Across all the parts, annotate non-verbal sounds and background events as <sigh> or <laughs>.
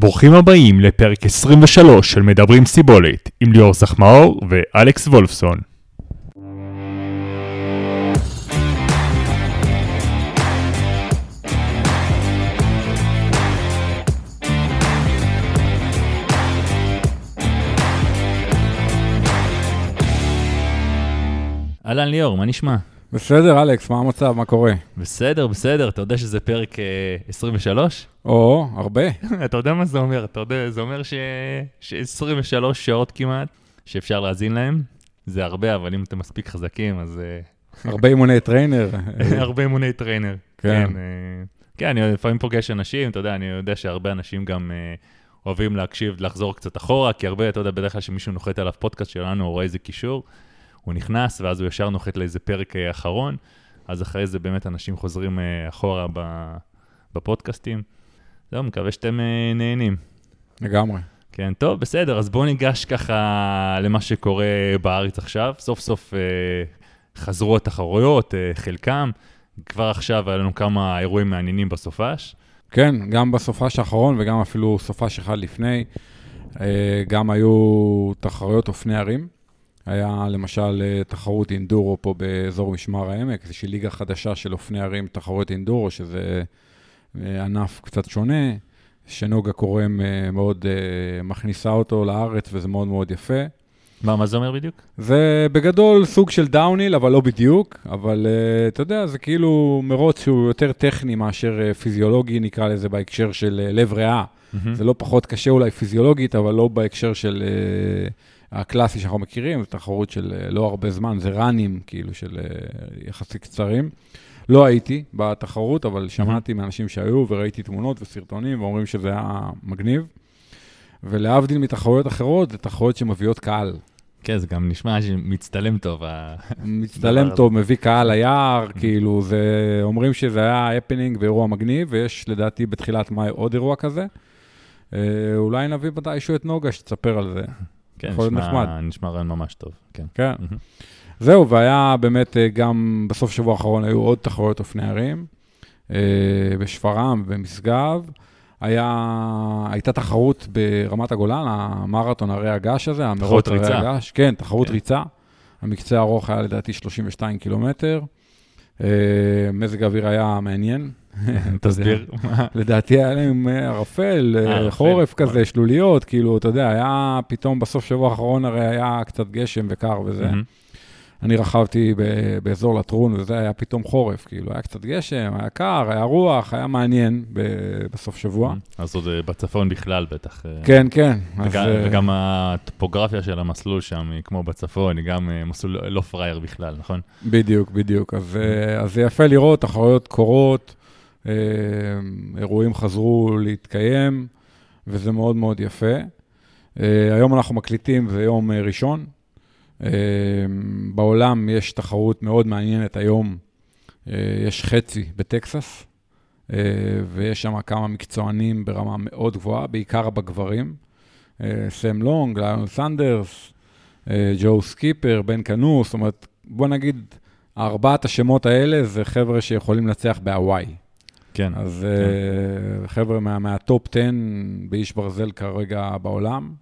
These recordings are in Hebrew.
ברוכים הבאים לפרק 23 של מדברים סיבולת עם ליאור סחמאור ואלכס וולפסון. אהלן ליאור, מה נשמע? בסדר, אלכס, מה המצב? מה קורה? בסדר, בסדר, אתה יודע שזה פרק אה, 23? או, הרבה. <laughs> אתה יודע מה זה אומר? אתה יודע, זה אומר ש-23 שעות כמעט שאפשר להאזין להם. זה הרבה, אבל אם אתם מספיק חזקים, אז אה, <laughs> הרבה אימוני trainer. <laughs> הרבה אימוני trainer. כן. כן, אה, כן, אני לפעמים פוגש אנשים, אתה יודע, אני יודע שהרבה אנשים גם אה, אוהבים להקשיב, לחזור קצת אחורה, כי הרבה, אתה יודע, בדרך כלל כשמישהו נוחת עליו פודקאסט שלנו, הוא רואה איזה קישור, הוא נכנס, ואז הוא ישר נוחת לאיזה פרק אה, אחרון, אז אחרי זה באמת אנשים חוזרים אה, אחורה בפודקאסטים. זהו, מקווה שאתם אה, נהנים. לגמרי. כן, טוב, בסדר, אז בואו ניגש ככה למה שקורה בארץ עכשיו. סוף סוף אה, חזרו התחרויות, אה, חלקם. כבר עכשיו היה לנו כמה אירועים מעניינים בסופש. כן, גם בסופש האחרון וגם אפילו סופש אחד לפני, אה, גם היו תחרויות אופני ערים. היה למשל אה, תחרות אינדורו פה באזור משמר העמק, איזושהי ליגה חדשה של אופני ערים, תחרויות אינדורו, שזה אה, ענף קצת שונה, שנוגה קורם אה, מאוד מכניסה אותו לארץ, וזה מאוד מאוד יפה. מה, מה זה אומר בדיוק? זה בגדול סוג של דאוניל, אבל לא בדיוק. אבל uh, אתה יודע, זה כאילו מרוץ שהוא יותר טכני מאשר uh, פיזיולוגי, נקרא לזה, בהקשר של uh, לב ריאה. מהמם. זה לא פחות קשה אולי פיזיולוגית, אבל לא בהקשר של uh, הקלאסי שאנחנו מכירים, זו תחרות של uh, לא הרבה זמן, זה ראנים, כאילו, של uh, יחסית קצרים. לא הייתי בתחרות, אבל שמעתי מאנשים שהיו וראיתי תמונות וסרטונים ואומרים שזה היה מגניב. ולהבדיל מתחרויות אחרות, זה תחרויות שמביאות קהל. כן, זה גם נשמע שמצטלם טוב. מצטלם. טוב, מביא קהל ליער, כאילו, זה... אומרים שזה היה הפנינג ואירוע מגניב, ויש לדעתי בתחילת מאי עוד אירוע כזה. אה, אולי נביא מתישהו את נוגה שתספר על זה. כן, יכול להיות נחמד. נשמע, נשמע רעיון ממש טוב, כן. כן. זהו, והיה באמת אה, גם בסוף שבוע האחרון היו עוד תחרויות אופני ערים, אה, בשפרעם ובמשגב. היה, הייתה תחרות ברמת הגולן, המרתון הרי הגעש הזה, המרוץ הרי ריצה. הגעש. כן, תחרות כן. ריצה. המקצה הארוך היה לדעתי 32 קילומטר. אה, מזג האוויר היה מעניין. <laughs> תסביר. לדעתי היה להם אה, ערפל, אה, ערפל, חורף כזה, וואי. שלוליות, כאילו, אתה יודע, היה פתאום בסוף שבוע האחרון הרי היה קצת גשם וקר וזה. אני רכבתי באזור לטרון, וזה היה פתאום חורף, כאילו, היה קצת גשם, היה קר, היה רוח, היה מעניין בסוף שבוע. אז עוד אה, בצפון בכלל בטח. אה, כן, כן. וגם, אה, וגם הטופוגרפיה של המסלול שם היא כמו בצפון, היא גם מסלול לא פראייר בכלל, נכון? בדיוק, בדיוק. אז, אז זה יפה לראות, תחרויות קורות, אירועים חזרו להתקיים, וזה מאוד מאוד יפה. היום אנחנו מקליטים, זה יום ראשון. אה, בעולם יש תחרות מאוד מעניינת היום, אה, יש חצי בטקסס, אה, ויש שם כמה מקצוענים ברמה מאוד גבוהה, בעיקר בגברים. אה, סם לונג, ליון סנדרס, ג'ו סקיפר, בן קנו, זאת אומרת, בוא נגיד, ארבעת השמות האלה זה חבר'ה שיכולים לנצח בהוואי. כן. אז אה, חבר'ה מה, מה top 10 באיש ברזל כרגע בעולם,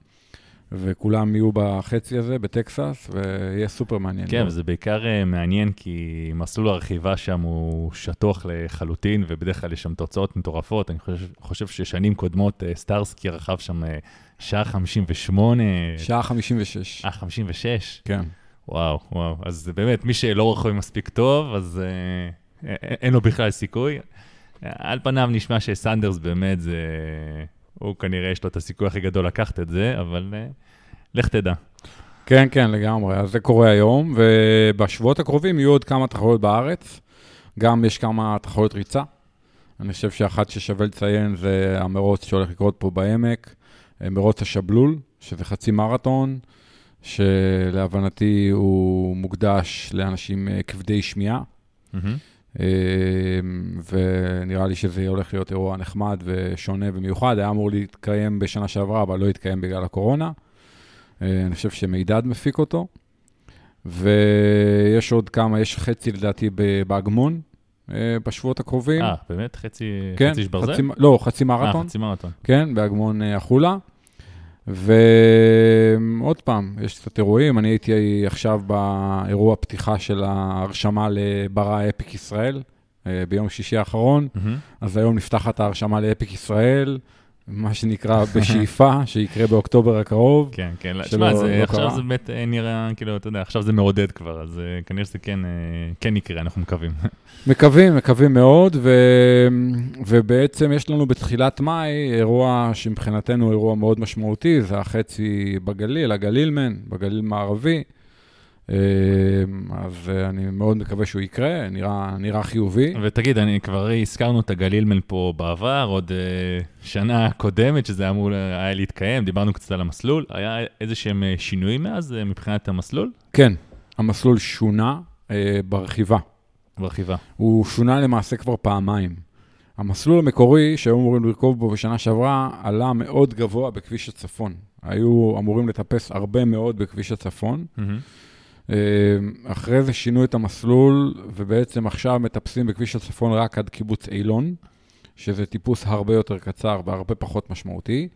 וכולם יהיו בחצי הזה, בטקסס, ויהיה סופר מעניין. כן, וזה בעיקר אה, מעניין כי מסלול הרכיבה שם הוא שטוח לחלוטין, ובדרך כלל יש שם תוצאות מטורפות. אני חושב, חושב ששנים קודמות אה, סטארסקי רכב שם אה, שעה 58, שעה 56. אה, 56? כן. וואו, וואו. אז זה באמת, מי שלא רוכב מספיק טוב, אז אה, אין לו בכלל סיכוי. על פניו נשמע שסנדרס באמת זה... הוא כנראה יש לו את הסיכוי הכי גדול לקחת את זה, אבל אה, לך תדע. כן, כן, לגמרי. אז זה קורה היום, ובשבועות הקרובים יהיו עוד כמה תחרויות בארץ. גם יש כמה תחרויות ריצה. אני חושב שאחת ששווה לציין זה המרוץ שהולך לקרות פה בעמק, אה, מרוץ השבלול, שזה חצי מרתון, שלהבנתי הוא מוקדש לאנשים אה, כבדי שמיעה. מהמם. אה, ונראה לי שזה הולך להיות אירוע נחמד ושונה ומיוחד. היה אמור להתקיים בשנה שעברה, אבל לא התקיים בגלל הקורונה. אה, אני חושב שמידד מפיק אותו. ויש עוד כמה, יש חצי לדעתי באגמון, אה, בשבועות הקרובים. אה, באמת? חצי, כן, חצי שברזל? חצי, לא, חצי מרתון. אה, חצי מרתון. כן, באגמון אה, החולה. ועוד פעם, יש קצת אירועים. אני הייתי עכשיו באירוע פתיחה של ההרשמה לברא אפיק ישראל, אה, ביום שישי האחרון. מהמם. אז היום נפתחת ההרשמה לאפיק ישראל, מה שנקרא בשאיפה, <laughs> שיקרה באוקטובר הקרוב. כן, כן, שמע, לא עכשיו קרה. זה באמת אה, נראה, כאילו, אתה יודע, עכשיו זה מעודד כבר, אז אה, כנראה שזה כן, אה, כן יקרה, אנחנו מקווים. <laughs> מקווים, מקווים מאוד, ו... ובעצם יש לנו בתחילת מאי אירוע שמבחינתנו הוא אירוע מאוד משמעותי, זה החצי בגליל, הגלילמן, בגליל מערבי. אה, אז אה, אני מאוד מקווה שהוא יקרה, נראה, נראה חיובי. ותגיד, אני כבר הזכרנו את הגלילמן פה בעבר, עוד אה, שנה קודמת, שזה אמור היה להתקיים, דיברנו קצת על המסלול. היה איזה שהם אה, שינויים מאז אה, מבחינת המסלול? כן, המסלול שונה אה, ברכיבה. ברכיבה. הוא שונה למעשה כבר פעמיים. המסלול המקורי שהיו אמורים לרכוב בו בשנה שעברה עלה מאוד גבוה בכביש הצפון. היו אמורים לטפס הרבה מאוד בכביש הצפון. מהמם. אה, אחרי זה שינו את המסלול, ובעצם עכשיו מטפסים בכביש הצפון רק עד קיבוץ אילון, שזה טיפוס הרבה יותר קצר והרבה פחות משמעותי.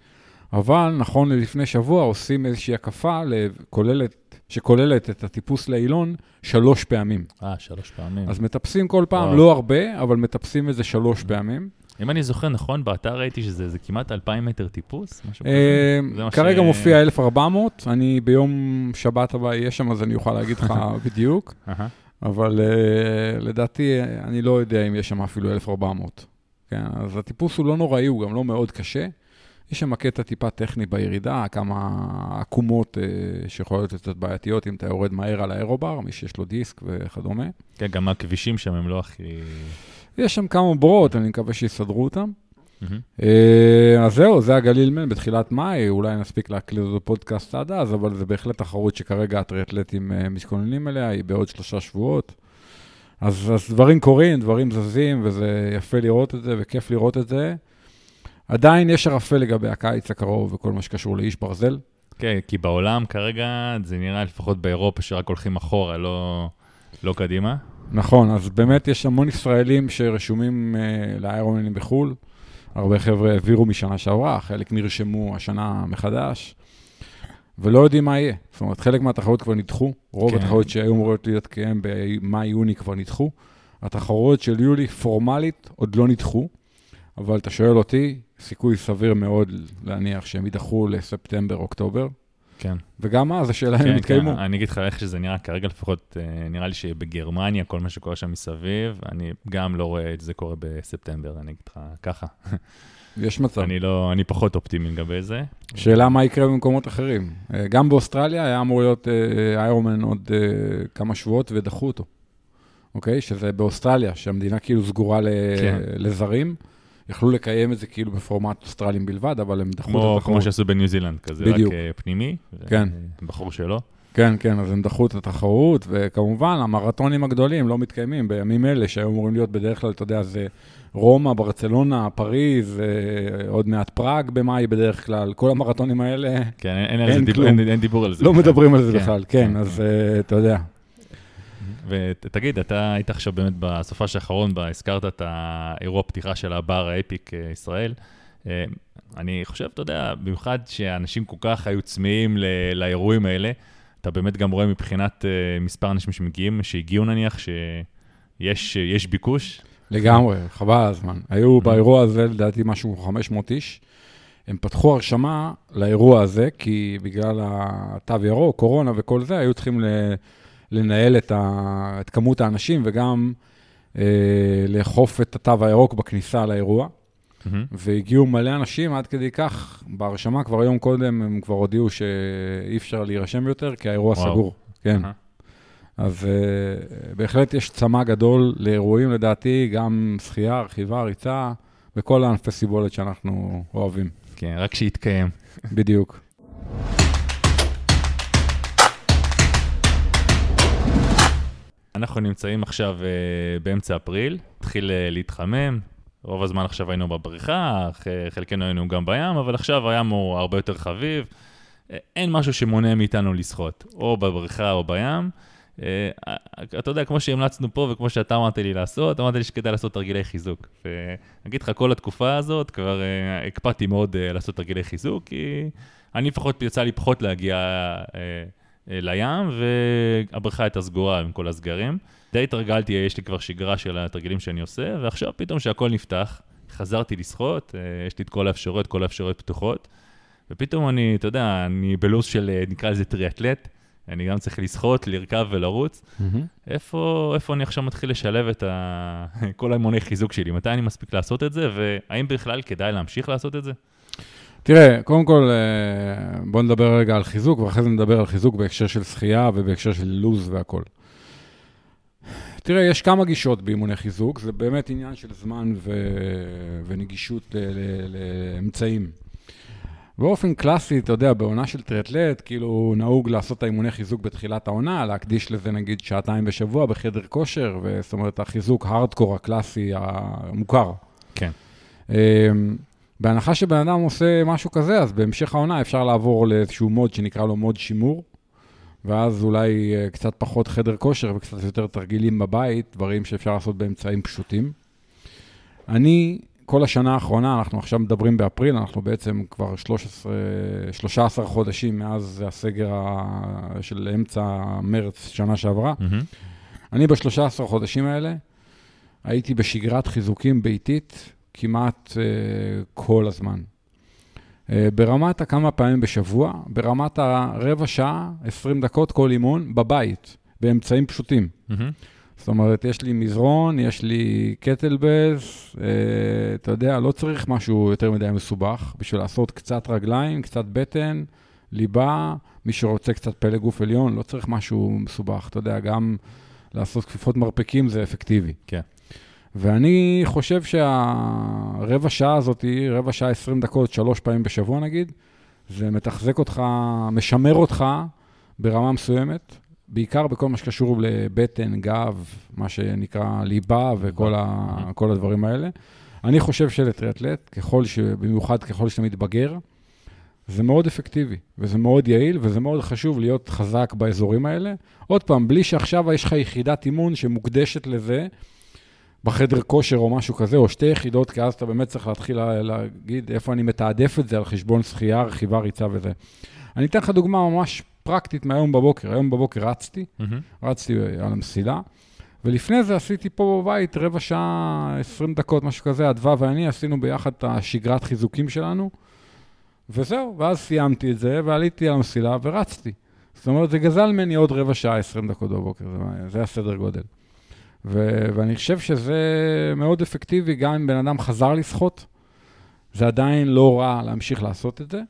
אבל נכון ללפני שבוע עושים איזושהי הקפה לכוללת, שכוללת את הטיפוס לאילון שלוש פעמים. אה, שלוש פעמים. אז מטפסים כל פעם, וואו. לא הרבה, אבל מטפסים איזה שלוש פעמים. אם אני זוכר נכון, באתר ראיתי שזה זה כמעט 2,000 מטר טיפוס, משהו כזה. אה, כרגע מופיע 1,400, אני ביום שבת הבא אהיה שם, אז אני אוכל להגיד לך <laughs> בדיוק. אבל אה, לדעתי, אה, אני לא יודע אם יש שם אפילו 1,400. כן, אז הטיפוס הוא לא נוראי, הוא גם לא מאוד קשה. יש שם קטע טיפה טכני בירידה, כמה עקומות אה, שיכולות להיות קצת בעייתיות אם אתה יורד מהר על האירובר, מי שיש לו דיסק וכדומה. כן, גם הכבישים שם הם לא הכי... יש שם כמה בורות, אני מקווה שיסדרו אותם. אה, אז זהו, זה הגלילמן בתחילת מאי, אולי נספיק להקליט אותו פודקאסט עד אז, אבל זה בהחלט תחרות שכרגע הטריאטלטים אה, מתכוננים אליה, היא בעוד שלושה שבועות. אז, אז דברים קורים, דברים זזים, וזה יפה לראות את זה וכיף לראות את זה. עדיין יש ערפל לגבי הקיץ הקרוב וכל מה שקשור לאיש ברזל. כן, כי בעולם כרגע זה נראה לפחות באירופה שרק הולכים אחורה, לא, לא קדימה. נכון, אז באמת יש המון ישראלים שרשומים אה, לאיירומנים בחו"ל. הרבה חבר'ה העבירו משנה שעברה, חלק נרשמו השנה מחדש, ולא יודעים מה יהיה. זאת אומרת, חלק מהתחרות כבר נדחו, רוב כן. התחרות שהיו אמורות להתקיים במאי-יוני כבר נדחו. התחרות של יולי פורמלית עוד לא נדחו, אבל אתה שואל אותי, סיכוי סביר מאוד להניח שהם יידחו לספטמבר-אוקטובר, כן. וגם אז השאלה אם הם כן, יתקיימו. כן, אני אגיד לך איך שזה נראה כרגע, לפחות אה, נראה לי שבגרמניה, כל מה שקורה שם מסביב, אני גם לא רואה את זה קורה בספטמבר, אני אגיד לך ככה. <laughs> יש מצב. אני לא, אני פחות אופטימי לגבי זה. שאלה מה יקרה במקומות אחרים. אה, גם באוסטרליה היה אמור להיות אה, איירומן עוד כמה שבועות ודחו אותו. אוקיי? שזה באוסטרליה, שהמדינה כאילו סגורה ל- כן. לזרים. יכלו לקיים את זה כאילו בפורמט אוסטרלים בלבד, אבל הם דחו את התחרות. כמו שעשו בניו זילנד, כזה בדיוק. רק אה, פנימי. כן. בחור שלו. כן, כן, אז הם דחו את התחרות, וכמובן, המרתונים הגדולים לא מתקיימים בימים אלה, שהיו אמורים להיות בדרך כלל, אתה יודע, זה רומא, ברצלונה, פריז, אה, עוד מעט פראג במאי בדרך כלל, כל המרתונים האלה, כן, אין, אין, אין זה דיבור. אין, אין דיבור על זה. לא בכלל. מדברים על זה כן, בכלל, כן, כן, אז כן. אה, אתה יודע. ותגיד, אתה היית עכשיו באמת בסופה האחרון, בה הזכרת את האירוע פתיחה של הבר האפיק אה, ישראל. אה, אני חושב, אתה יודע, במיוחד שאנשים כל כך היו צמאים ל- לאירועים האלה, אתה באמת גם רואה מבחינת אה, מספר אנשים שמגיעים, שהגיעו נניח, שיש יש ביקוש. לגמרי, חבל הזמן. היו באירוע הזה, לדעתי, משהו כמו 500 איש. הם פתחו הרשמה לאירוע הזה, כי בגלל התו ירוק, קורונה וכל זה, היו צריכים ל- לנהל את, ה- את כמות האנשים וגם אה, לאכוף את התו הירוק בכניסה לאירוע. מהמם. והגיעו מלא אנשים עד כדי כך, בהרשמה כבר יום קודם הם כבר הודיעו שאי אפשר להירשם יותר, כי האירוע וואו. סגור. כן. אהה. אז uh, בהחלט יש צמא גדול לאירועים, לדעתי, גם שחייה, רכיבה, ריצה, בכל הענפי סיבולת שאנחנו אוהבים. כן, רק שיתקיים. בדיוק. אנחנו נמצאים עכשיו uh, באמצע אפריל, התחיל uh, להתחמם, רוב הזמן עכשיו היינו בבריכה, ח- חלקנו היינו גם בים, אבל עכשיו הים הוא הרבה יותר חביב. אה, אין משהו שמונע מאיתנו לשחות, או בבריכה או בים. Uh, אה, אתה יודע, כמו שהמלצנו פה וכמו שאתה אמרת לי לעשות, אמרת לי שכדאי לעשות תרגילי חיזוק. ואני אגיד לך, כל התקופה הזאת כבר אה, הקפדתי מאוד אה, לעשות תרגילי חיזוק, כי אני לפחות, יצא לי פחות להגיע לים, והבריכה הייתה סגורה עם כל הסגרים. די התרגלתי, יש לי כבר שגרה של התרגילים שאני עושה, ועכשיו פתאום שהכל נפתח, חזרתי לשחות, יש לי את כל האפשרויות, כל האפשרויות פתוחות, ופתאום אני, אתה יודע, אני בלו"ז של, נקרא לזה טריאטלט. אני גם צריך לשחות, לרכב ולרוץ. Mm-hmm. איפה, איפה אני עכשיו מתחיל לשלב את ה... <laughs> כל האימוני חיזוק שלי? מתי אני מספיק לעשות את זה, והאם בכלל כדאי להמשיך לעשות את זה? תראה, קודם כל, אה, בוא נדבר רגע על חיזוק, ואחרי זה נדבר על חיזוק בהקשר של שחייה ובהקשר של לוז והכול. תראה, יש כמה גישות באימוני חיזוק, זה באמת עניין של זמן ו... ונגישות לאמצעים. באופן קלאסי, אתה יודע, בעונה של טריאטלט, כאילו נהוג לעשות את האימוני חיזוק בתחילת העונה, להקדיש לזה נגיד שעתיים בשבוע בחדר כושר, וזאת אומרת, החיזוק הארדקור הקלאסי המוכר. כן. בהנחה שבן אדם עושה משהו כזה, אז בהמשך העונה אפשר לעבור לאיזשהו מוד שנקרא לו מוד שימור, ואז אולי אה, קצת פחות חדר כושר וקצת יותר תרגילים בבית, דברים שאפשר לעשות באמצעים פשוטים. אני כל השנה האחרונה, אנחנו עכשיו מדברים באפריל, אנחנו בעצם כבר 13, 13 חודשים מאז הסגר של אמצע מרץ שנה שעברה. Mm-hmm. אני ב-13 חודשים האלה הייתי בשגרת חיזוקים ביתית כמעט uh, כל הזמן. Uh, ברמת הכמה פעמים בשבוע, ברמת הרבע שעה, 20 דקות כל אימון, בבית, באמצעים פשוטים. Mm-hmm. זאת אומרת, יש לי מזרון, יש לי קטלבז, אה, אתה יודע, לא צריך משהו יותר מדי מסובך בשביל לעשות קצת רגליים, קצת בטן, ליבה, מי שרוצה קצת פלא גוף עליון, לא צריך משהו מסובך. אתה יודע, גם לעשות כפיפות מרפקים זה אפקטיבי. כן. ואני חושב שהרבע שעה הזאת, רבע שעה 20 דקות, שלוש פעמים בשבוע נגיד, זה מתחזק אותך, משמר אותך ברמה מסוימת, בעיקר בכל מה שקשור לבטן, גב, מה שנקרא ליבה וכל ה, הדברים האלה. אני חושב שלטריאטלט, ככל ש... במיוחד ככל שאתה מתבגר, זה מאוד אפקטיבי, וזה מאוד יעיל, וזה מאוד חשוב להיות חזק באזורים האלה. עוד פעם, בלי שעכשיו יש לך יחידת אימון שמוקדשת לזה, בחדר כושר או משהו כזה, או שתי יחידות, כי אז אתה באמת צריך להתחיל להגיד איפה אני מתעדף את זה על חשבון שחייה, רכיבה, ריצה וזה. אני אתן לך דוגמה ממש פרקטית מהיום בבוקר. היום בבוקר רצתי, mm-hmm. רצתי על המסילה, ולפני זה עשיתי פה בבית רבע שעה, 20 דקות, משהו כזה, אדווה ואני עשינו ביחד את השגרת חיזוקים שלנו, וזהו, ואז סיימתי את זה, ועליתי על המסילה ורצתי. זאת אומרת, זה גזל ממני עוד רבע שעה, 20 דקות בבוקר, זה, זה הסדר גודל. ו- ואני חושב שזה מאוד אפקטיבי, גם אם בן אדם חזר לשחות, זה עדיין לא רע להמשיך לעשות את זה.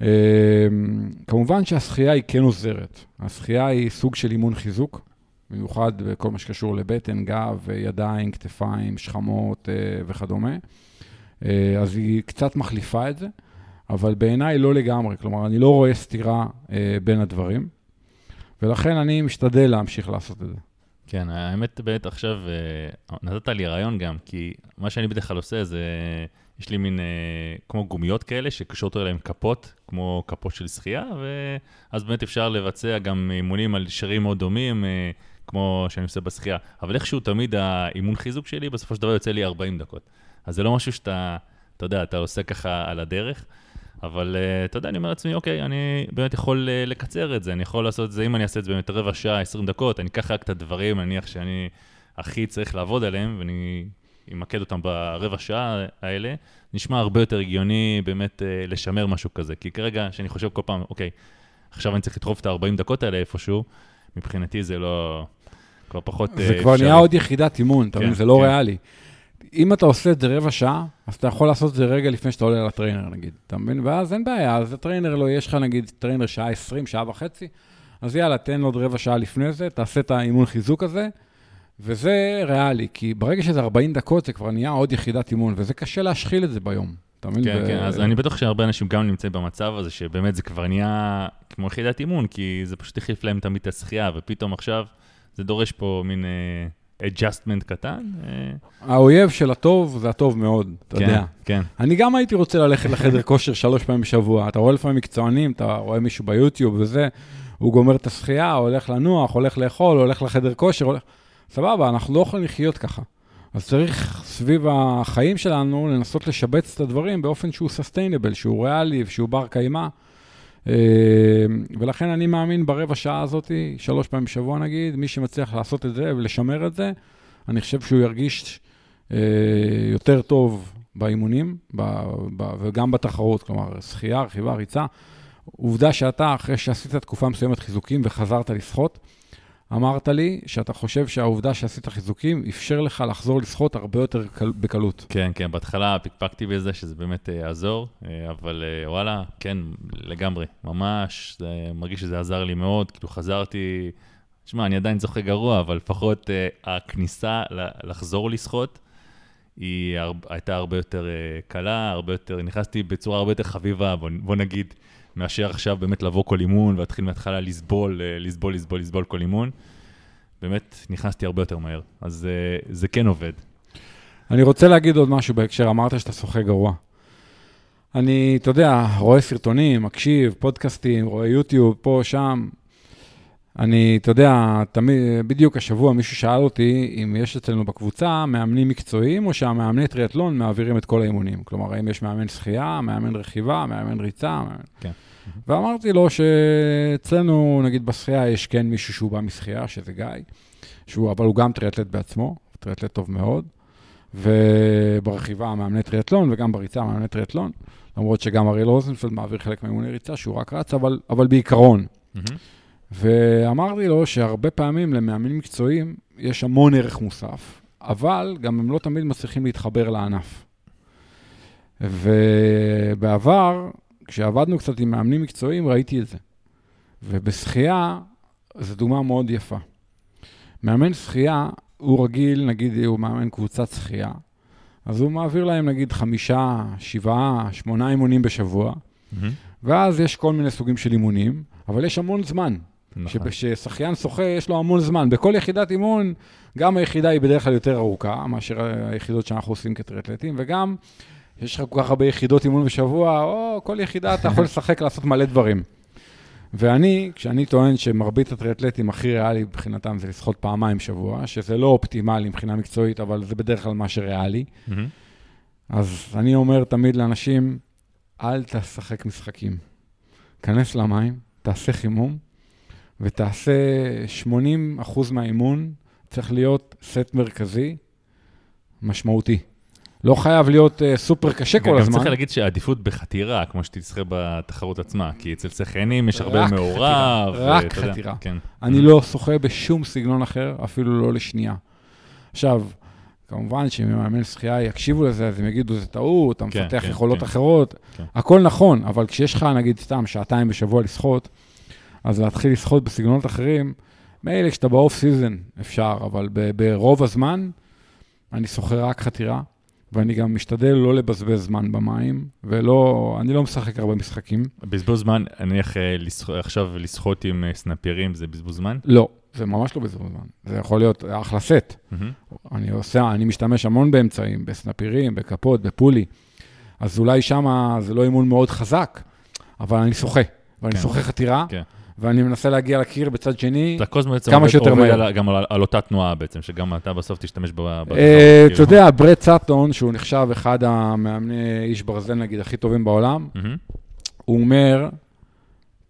אמ, כמובן שהשחייה היא כן עוזרת. השחייה היא סוג של אימון חיזוק, במיוחד בכל מה שקשור לבטן, גב, ידיים, כתפיים, שכמות אה, וכדומה. אה, אז היא קצת מחליפה את זה, אבל בעיניי לא לגמרי. כלומר, אני לא רואה סתירה אה, בין הדברים, ולכן אני משתדל להמשיך לעשות את זה. כן, האמת באמת עכשיו, נתת לי רעיון גם, כי מה שאני בדרך כלל עושה זה... יש לי מין אה, כמו גומיות כאלה שקשורות אליהן כפות, כמו כפות של שחייה, ואז באמת אפשר לבצע גם אימונים על שרירים מאוד דומים, אה, כמו שאני עושה בשחייה. אבל איכשהו תמיד האימון חיזוק שלי, בסופו של דבר יוצא לי 40 דקות. אז זה לא משהו שאתה, אתה יודע, אתה עושה ככה על הדרך. אבל uh, אתה יודע, אני אומר לעצמי, אוקיי, אני באמת יכול uh, לקצר את זה, אני יכול לעשות את זה, אם אני אעשה את זה באמת רבע שעה, 20 דקות, אני אקח רק את הדברים, נניח שאני הכי צריך לעבוד עליהם, ואני ימקד אותם ברבע שעה האלה, נשמע הרבה יותר הגיוני באמת אה, לשמר משהו כזה. כי כרגע, שאני חושב כל פעם, אוקיי, עכשיו אני צריך לדחוף את ה-40 דקות האלה איפשהו, מבחינתי זה לא... כבר פחות. זה כבר נהיה עוד יחידת אימון, אתה מבין? כן, זה לא כן. ריאלי. אם אתה עושה את זה רבע שעה, אז אתה יכול לעשות את זה רגע לפני שאתה עולה ל trainer, נגיד. אתה מבין? ואז אין בעיה, אז ה trainer לא, יש לך נגיד trainer שעה 20, שעה וחצי, אז יאללה, תן עוד רבע שעה לפני זה, תעשה את האימון חיזוק הזה, וזה ריאלי, כי ברגע שזה 40 דקות, זה כבר נהיה עוד יחידת אימון, וזה קשה להשחיל את זה ביום. אתה מבין? כן, ו... כן, אז אני בטוח שהרבה אנשים גם נמצאים במצב הזה, שבאמת זה כבר נהיה כמו יחידת אימון, כי זה פשוט החליף להם תמיד את השחייה, ופתאום עכשיו זה דורש פה מין, אה, adjustment קטן. האויב של הטוב זה הטוב מאוד, אתה כן, יודע. כן. אני גם הייתי רוצה ללכת לחדר כושר שלוש פעמים בשבוע. אתה רואה לפעמים מקצוענים, אתה רואה מישהו ביוטיוב וזה, הוא גומר את השחייה, הולך לנוח, הולך לאכול, הולך לחדר כושר, הולך... סבבה, אנחנו לא יכולים לחיות ככה. אז צריך סביב החיים שלנו לנסות לשבץ את הדברים באופן שהוא סוסטיינבל, שהוא ריאלי ושהוא בר קיימא. אה, ולכן אני מאמין ברבע שעה הזאת, שלוש פעמים בשבוע נגיד, מי שמצליח לעשות את זה ולשמר את זה, אני חושב שהוא ירגיש אה, יותר טוב באימונים וגם בתחרות, כלומר, שחייה, רכיבה, ריצה. עובדה שאתה, אחרי שעשית תקופה מסוימת חיזוקים וחזרת לשחות, אמרת לי שאתה חושב שהעובדה שעשית חיזוקים אפשר לך לחזור לשחות הרבה יותר קל, בקלות. כן, כן, בהתחלה פקפקתי בזה, שזה באמת אה, יעזור, אה, אבל אה, וואלה, כן, לגמרי, ממש, זה, מרגיש שזה עזר לי מאוד, כאילו חזרתי, שמע, אני עדיין זוכה גרוע, אבל לפחות הכניסה לחזור לשחות, היא הר... הייתה הרבה יותר קלה, הרבה יותר, נכנסתי בצורה הרבה יותר חביבה, בוא, בוא נגיד. מאשר עכשיו באמת לבוא כל אימון ולהתחיל מההתחלה לסבול, אה, לסבול, לסבול, לסבול כל אימון. באמת נכנסתי הרבה יותר מהר, אז uh, זה כן עובד. אני רוצה להגיד עוד משהו בהקשר, אמרת שאתה שוחה גרוע. אני, אתה יודע, רואה סרטונים, מקשיב, פודקאסטים, רואה יוטיוב, פה, שם. אני, אתה יודע, תמיד, בדיוק השבוע מישהו שאל אותי אם יש אצלנו בקבוצה מאמנים מקצועיים, או שהמאמני טריאטלון מעבירים את כל האימונים. כלומר, האם יש מאמן שחייה, מאמן רכיבה, מאמן ריצה. מאמן... כן. ואמרתי לו שאצלנו, נגיד בשחייה, יש כן מישהו שהוא בא משחייה, שזה גיא, שהוא, אבל הוא גם טריאטלט בעצמו, טריאטלט טוב מאוד, וברכיבה מאמני טריאטלון, וגם בריצה מאמני טריאטלון, למרות שגם אריאל רוזנפלד מעביר חלק מאימוני ריצה, שהוא רק רץ, אבל, אבל בעיקרון. Mm-hmm. ואמרתי לו שהרבה פעמים למאמנים מקצועיים יש המון ערך מוסף, אבל גם הם לא תמיד מצליחים להתחבר לענף. ובעבר, כשעבדנו קצת עם מאמנים מקצועיים, ראיתי את זה. ובשחייה, זו דוגמה מאוד יפה. מאמן שחייה, הוא רגיל, נגיד, הוא מאמן קבוצת שחייה, אז הוא מעביר להם, נגיד, חמישה, שבעה, שמונה אימונים בשבוע, mm-hmm. ואז יש כל מיני סוגים של אימונים, אבל יש המון זמן. נכון. ששחיין שוחה, יש לו המון זמן. בכל יחידת אימון, גם היחידה היא בדרך כלל יותר ארוכה מאשר היחידות שאנחנו עושים כטריאטלטים, וגם יש לך כל כך הרבה יחידות אימון בשבוע, או כל יחידה אתה יכול לשחק, <laughs> לעשות מלא דברים. ואני, כשאני טוען שמרבית הטריאטלטים הכי ריאלי מבחינתם זה לשחות פעמיים בשבוע, שזה לא אופטימלי מבחינה מקצועית, אבל זה בדרך כלל מה שריאלי, אז אני אומר תמיד לאנשים, אל תשחק משחקים. כנס למים, תעשה חימום, ותעשה 80 אחוז מהאימון, צריך להיות סט מרכזי משמעותי. לא חייב להיות uh, סופר קשה כל הזמן. גם צריך להגיד שהעדיפות בחתירה, כמו שתצטרך בתחרות עצמה, כי אצל שחיינים יש הרבה מעורב. רק חתירה. חתירה. כן. אני לא שוחה בשום סגנון אחר, אפילו לא לשנייה. עכשיו, כמובן שאם מאמן שחייה יקשיבו לזה, אז הם יגידו, זה טעות, אתה כן, מפתח כן, יכולות כן. אחרות. כן. הכל נכון, אבל כשיש לך, נגיד, סתם שעתיים בשבוע לשחות, אז להתחיל לשחות בסגנונות אחרים, מילא כשאתה ב off season אפשר, אבל ברוב הזמן אני שוחה רק חתירה, ואני גם משתדל לא לבזבז זמן במים, ולא, אני לא משחק הרבה משחקים. בזבוז זמן, נניח אה, עכשיו לשחות עם אה, סנפירים זה בזבוז זמן? לא, זה ממש לא בזבוז זמן. זה יכול להיות אחלה סט. Mm-hmm. אני עושה, אני משתמש המון באמצעים, בסנפירים, בכפות, ב pull buoy. אז אולי שם זה לא אימון מאוד חזק, אבל אני שוחה. ואני כן. שוחה חתירה, כן. ואני מנסה להגיע לקיר בצד שני, כמה שיותר מהר. גם על, על אותה תנועה בעצם, שגם אתה בסוף תשתמש בה. אה, אתה יודע, ברד סאטון, שהוא נחשב אחד המאמני איש ברזל, נגיד, הכי טובים בעולם, הוא אומר,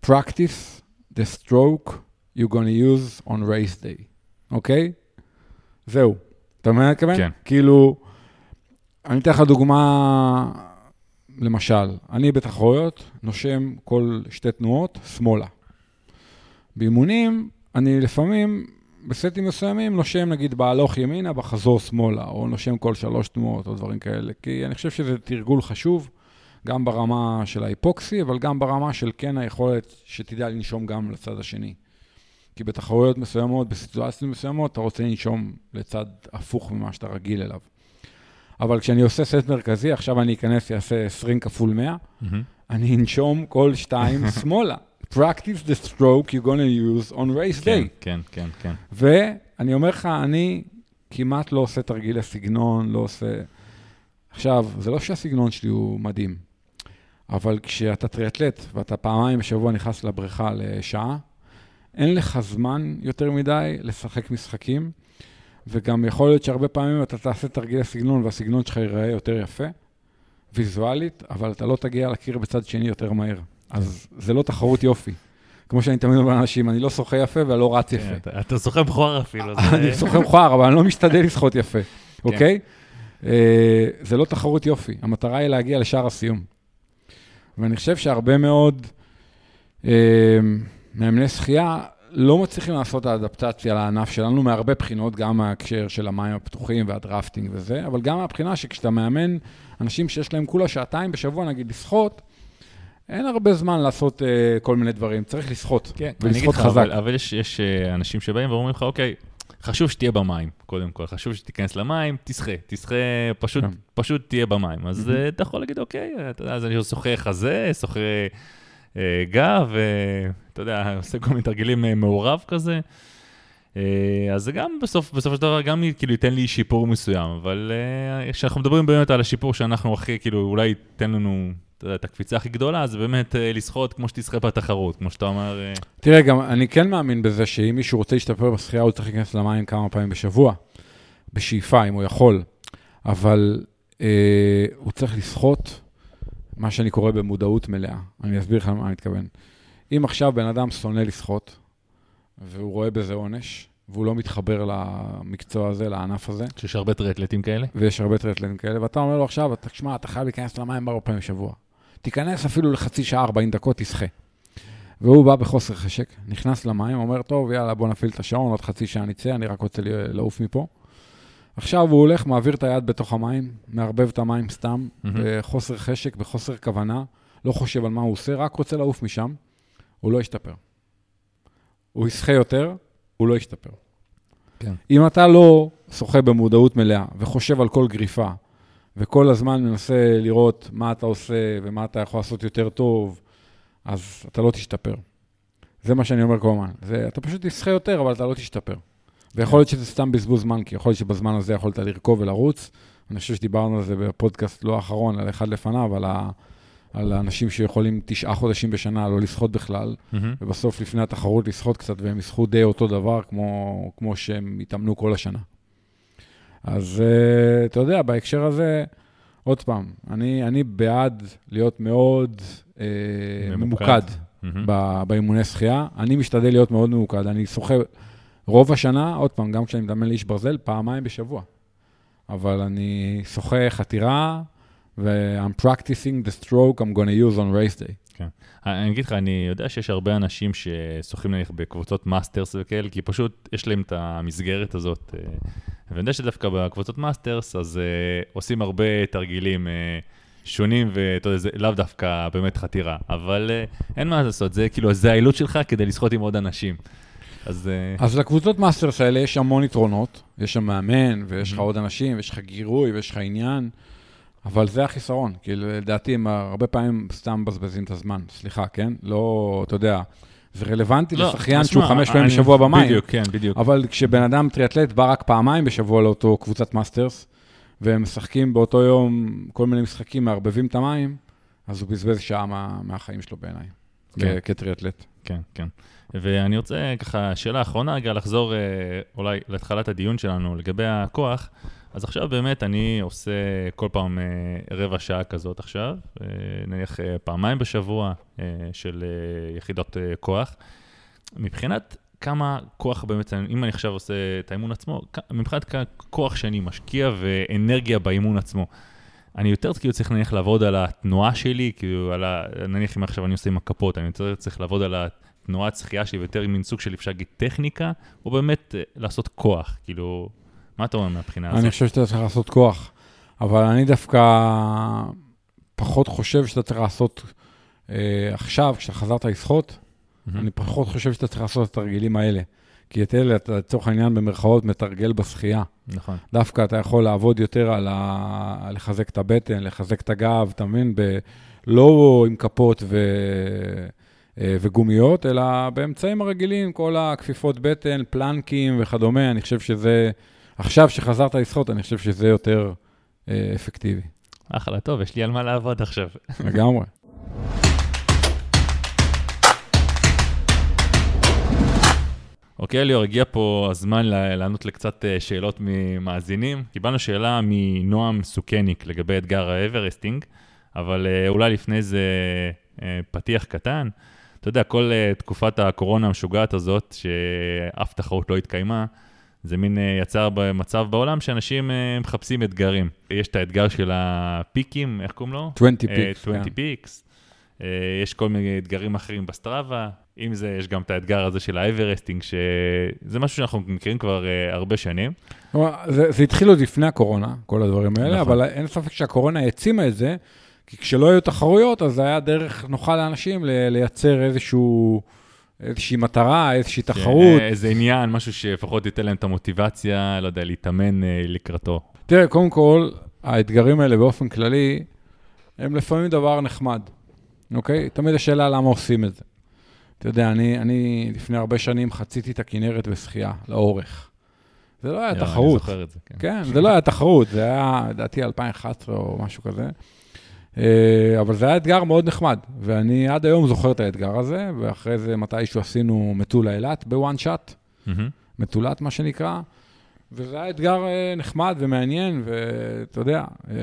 practice the stroke you're to use on race day, אוקיי? זהו. אתה מבין מה אני מתכוון? כן. כאילו, אני אתן לך דוגמה, למשל, אני בתחרויות נושם כל שתי תנועות שמאלה. באימונים, אני לפעמים, בסטים מסוימים, נושם נגיד בהלוך ימינה, בחזור שמאלה, או נושם כל שלוש תנועות, או דברים כאלה, כי אני חושב שזה תרגול חשוב, גם ברמה של ההיפוקסי, אבל גם ברמה של כן היכולת שתדע לנשום גם לצד השני. כי בתחרויות מסוימות, בסיטואציות מסוימות, אתה רוצה לנשום לצד הפוך ממה שאתה רגיל אליו. אבל כשאני עושה סט מרכזי, עכשיו אני אכנס, אעשה 20 כפול 100, mm-hmm. אני אנשום כל שתיים <laughs> שמאלה. Practice the stroke you're going to use on race כן, day. כן, כן, כן. ואני אומר לך, אני כמעט לא עושה תרגילי סגנון, לא עושה... עכשיו, זה לא שהסגנון שלי הוא מדהים, אבל כשאתה טריאטלט ואתה פעמיים בשבוע נכנס לבריכה לשעה, אין לך זמן יותר מדי לשחק משחקים, וגם יכול להיות שהרבה פעמים אתה תעשה תרגילי סגנון והסגנון שלך ייראה יותר יפה, ויזואלית, אבל אתה לא תגיע לקיר בצד שני יותר מהר. אז זה לא תחרות יופי. כמו שאני תמיד אומר לאנשים, אני לא שוחה יפה ולא רץ יפה. כן, אתה שוחה מכוער אפילו. <laughs> אני שוחה מכוער, אבל אני לא משתדל לשחות יפה, כן. אוקיי? אה, זה לא תחרות יופי, המטרה היא להגיע לשער הסיום. ואני חושב שהרבה מאוד אה, מאמני שחייה לא מצליחים לעשות האדפטציה לענף שלנו מהרבה בחינות, גם מההקשר של המים הפתוחים והדרפטינג וזה, אבל גם מהבחינה שכשאתה מאמן אנשים שיש להם כולה שעתיים בשבוע, נגיד, לשחות, אין הרבה זמן לעשות uh, כל מיני דברים, צריך לשחות, כן, ולשחות חזק. אבל, אבל יש, יש uh, אנשים שבאים ואומרים לך, אוקיי, חשוב שתהיה במים, קודם כל, חשוב שתיכנס למים, תשחה, תשחה, פשוט, כן. פשוט תהיה במים. אז mm-hmm. אתה יכול להגיד, אוקיי, אתה יודע, אז אני שוחה חזה, שוחה uh, גב, ואתה יודע, <laughs> עושה כל מיני תרגילים uh, מעורב כזה. Uh, אז זה גם בסוף, בסופו של דבר, גם כאילו ייתן לי שיפור מסוים, אבל כשאנחנו uh, מדברים באמת על השיפור שאנחנו הכי, כאילו, אולי ייתן לנו את הקפיצה הכי גדולה, זה באמת אה, לשחות כמו שתשחה בתחרות, כמו שאתה אומר. אה. תראה, גם אני כן מאמין בזה שאם מישהו רוצה להשתפר בשחייה, הוא צריך להיכנס למים כמה פעמים בשבוע, בשאיפה, אם הוא יכול, אבל אה, הוא צריך לשחות, מה שאני קורא במודעות מלאה. אני אסביר לך למה אני מתכוון. אם עכשיו בן אדם שונא לשחות, והוא רואה בזה עונש, והוא לא מתחבר למקצוע הזה, לענף הזה. שיש הרבה טריאטלטים כאלה. ויש הרבה טריאטלטים כאלה, ואתה אומר לו עכשיו, תשמע, אתה חייב להיכנס למים ארבע פעמים בשבוע. תיכנס אפילו לחצי שעה, 40 דקות, תשחה. והוא בא בחוסר חשק, נכנס למים, אומר, טוב, יאללה, בוא נפעיל את השעון, עוד חצי שעה נצא, אני רק רוצה לעוף מפה. עכשיו הוא הולך, מעביר את היד בתוך המים, מערבב את המים סתם, mm-hmm. בחוסר חשק, בחוסר כוונה, לא חושב על מה הוא עושה, רק רוצה לעוף משם, הוא לא ישתפר. הוא ישחה יותר, הוא לא ישתפר. כן. אם אתה לא שוחה במודעות מלאה וחושב על כל גריפה, וכל הזמן מנסה לראות מה אתה עושה ומה אתה יכול לעשות יותר טוב, אז אתה לא תשתפר. זה מה שאני אומר כל הזמן. אתה פשוט תשחה יותר, אבל אתה לא תשתפר. ויכול להיות שזה סתם בזבוז זמן, כי יכול להיות שבזמן הזה יכולת לרכוב ולרוץ. אני חושב שדיברנו על זה בפודקאסט לא האחרון, על אחד לפניו, על, ה, על האנשים שיכולים תשעה חודשים בשנה לא לשחות בכלל, mm-hmm. ובסוף לפני התחרות לשחות קצת, והם ישחו די אותו דבר כמו, כמו שהם התאמנו כל השנה. אז uh, אתה יודע, בהקשר הזה, עוד פעם, אני, אני בעד להיות מאוד uh, ממוקד, ממוקד mm-hmm. באימוני שחייה. אני משתדל להיות מאוד ממוקד. אני שוחה רוב השנה, עוד פעם, גם כשאני מתאמן לאיש ברזל, פעמיים בשבוע. אבל אני שוחה חתירה, ו-I'm practicing the stroke I'm going to use on race day. כן. אני אגיד לך, אני יודע שיש הרבה אנשים ששוחים נניח בקבוצות masters וכאלה, כי פשוט יש להם את המסגרת הזאת. ואני יודע שדווקא בקבוצות masters, אז uh, עושים הרבה תרגילים uh, שונים, ואתה יודע, זה לאו דווקא באמת חתירה, אבל uh, אין מה לעשות, זה כאילו, זה העילות שלך כדי לשחות עם עוד אנשים. אז... Uh... אז לקבוצות masters האלה יש המון יתרונות, יש שם מאמן, ויש לך mm-hmm. עוד אנשים, ויש לך גירוי, ויש לך עניין. אבל זה החיסרון, כאילו, לדעתי, הם הרבה פעמים סתם מבזבזים את הזמן, סליחה, כן? לא, אתה יודע, זה רלוונטי לא, לשחיין שהוא חמש פעמים בשבוע במים. בדיוק, כן, בדיוק. אבל כשבן אדם טריאטלט בא רק פעמיים בשבוע לאותו קבוצת masters, והם משחקים באותו יום כל מיני משחקים, מערבבים את המים, אז הוא בזבז שעה מה, מהחיים שלו בעיניי, כן. כטריאטלט. כן, כן. ואני רוצה ככה, שאלה אחרונה רגע, לחזור אה, אולי להתחלת הדיון שלנו לגבי הכוח. אז עכשיו באמת אני עושה כל פעם אה, רבע שעה כזאת עכשיו, אה, נניח אה, פעמיים בשבוע של יחידות כוח. מבחינת כמה כוח באמת, אם אני עכשיו עושה את האימון עצמו, מבחינת כוח שאני משקיע ואנרגיה באימון עצמו. אני יותר כאילו צריך נניח לעבוד על התנועה שלי, כאילו על ה... נניח אם עכשיו אני עושה עם הכפות, אני יותר צריך לעבוד על התנועת שחייה שלי ויותר עם מין סוג של אפשר להגיד טכניקה, או באמת לעשות כוח, כאילו מה אתה אומר מהבחינה הזאת? אני חושב שאתה צריך לעשות כוח, אבל אני דווקא פחות חושב שאתה צריך לעשות אה, עכשיו, כשאתה חזרת לשחות, mm-hmm. אני פחות חושב שאתה צריך לעשות את התרגילים האלה. כי את אלה, אתה לצורך העניין, במרכאות, מתרגל בשחייה. נכון. דווקא אתה יכול לעבוד יותר על ה... לחזק את הבטן, לחזק את הגב, אתה מבין? ב... לא עם כפות ו... אה, וגומיות, אלא באמצעים הרגילים, כל הכפיפות בטן, פלנקים וכדומה, אני חושב שזה עכשיו שחזרת לשחות, אני חושב שזה יותר אה, אפקטיבי. אחלה, טוב, יש לי על מה לעבוד עכשיו. לגמרי. אוקיי, ליאור, הגיע פה הזמן לענות לקצת אה, שאלות ממאזינים. קיבלנו שאלה מנועם סוכניק לגבי אתגר ה Everesting, אבל אה, אולי לפני זה אה, פתיח קטן. אתה יודע, כל תקופת הקורונה המשוגעת הזאת, שאף תחרות לא התקיימה, זה מין יצר מצב בעולם שאנשים מחפשים אתגרים. יש את האתגר של הפיקים, איך קוראים לו? 20 peaks. 20 peaks. יש כל מיני אתגרים אחרים ב Strava. עם זה, יש גם את האתגר הזה של ה Everesting, שזה משהו שאנחנו מכירים כבר אה, הרבה שנים. זה, זה התחיל עוד לפני הקורונה, כל הדברים האלה, נכון. אבל אין ספק שהקורונה העצימה את זה, כי כשלא היו תחרויות, אז זה היה דרך נוחה לאנשים לייצר איזשהו... איזושהי מטרה, איזושהי כן, תחרות. איזה עניין, משהו שלפחות ייתן להם את המוטיבציה, לא יודע, להתאמן אה, לקראתו. תראה, קודם כל, האתגרים האלה באופן כללי, הם לפעמים דבר נחמד, אוקיי? תמיד השאלה למה עושים את זה. אתה יודע, אני, אני לפני הרבה שנים חציתי את הכנרת בשחייה, לאורך. זה לא היה יו, תחרות. אני זוכר את זה, כן. כן, זה לא היה תחרות, זה היה, לדעתי, 2011 או משהו כזה. אה, אבל זה היה אתגר מאוד נחמד, ואני עד היום זוכר את האתגר הזה, ואחרי זה מתישהו עשינו מטולה אילת בוואן שאט, מטולת מה שנקרא, וזה היה אתגר אה, נחמד ומעניין, ואתה יודע, אה,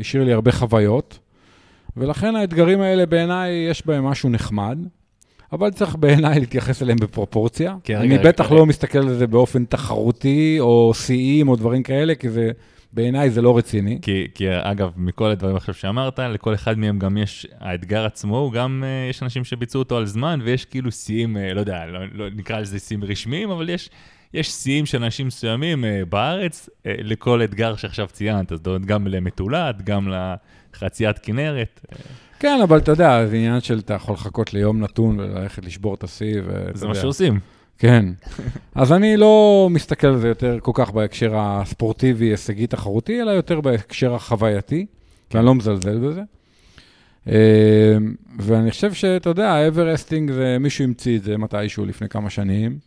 השאיר לי הרבה חוויות, ולכן האתגרים האלה בעיניי יש בהם משהו נחמד. אבל צריך בעיניי להתייחס אליהם בפרופורציה. כן, אני רגע, בטח רגע. לא מסתכל על זה באופן תחרותי, או שיאים, או דברים כאלה, כי זה, בעיניי זה לא רציני. כי, כי אגב, מכל הדברים עכשיו שאמרת, לכל אחד מהם גם יש, האתגר עצמו, הוא גם, uh, יש אנשים שביצעו אותו על זמן, ויש כאילו שיאים, uh, לא יודע, לא, לא נקרא לזה שיאים רשמיים, אבל יש... יש שיאים של אנשים מסוימים אה, בארץ אה, לכל אתגר שעכשיו ציינת, זאת אומרת, גם למטולת, גם לחציית כנרת. כן, אבל אתה יודע, זה עניין של אתה יכול לחכות ליום נתון וללכת לשבור את השיא. זה מה שעושים. כן. <laughs> אז אני לא מסתכל על זה יותר כל כך בהקשר הספורטיבי, הישגי, תחרותי, אלא יותר בהקשר החווייתי, כי אני לא מזלזל בזה. אמ, ואני חושב שאתה יודע, ה Everesting זה, מישהו המציא את זה מתישהו לפני כמה שנים,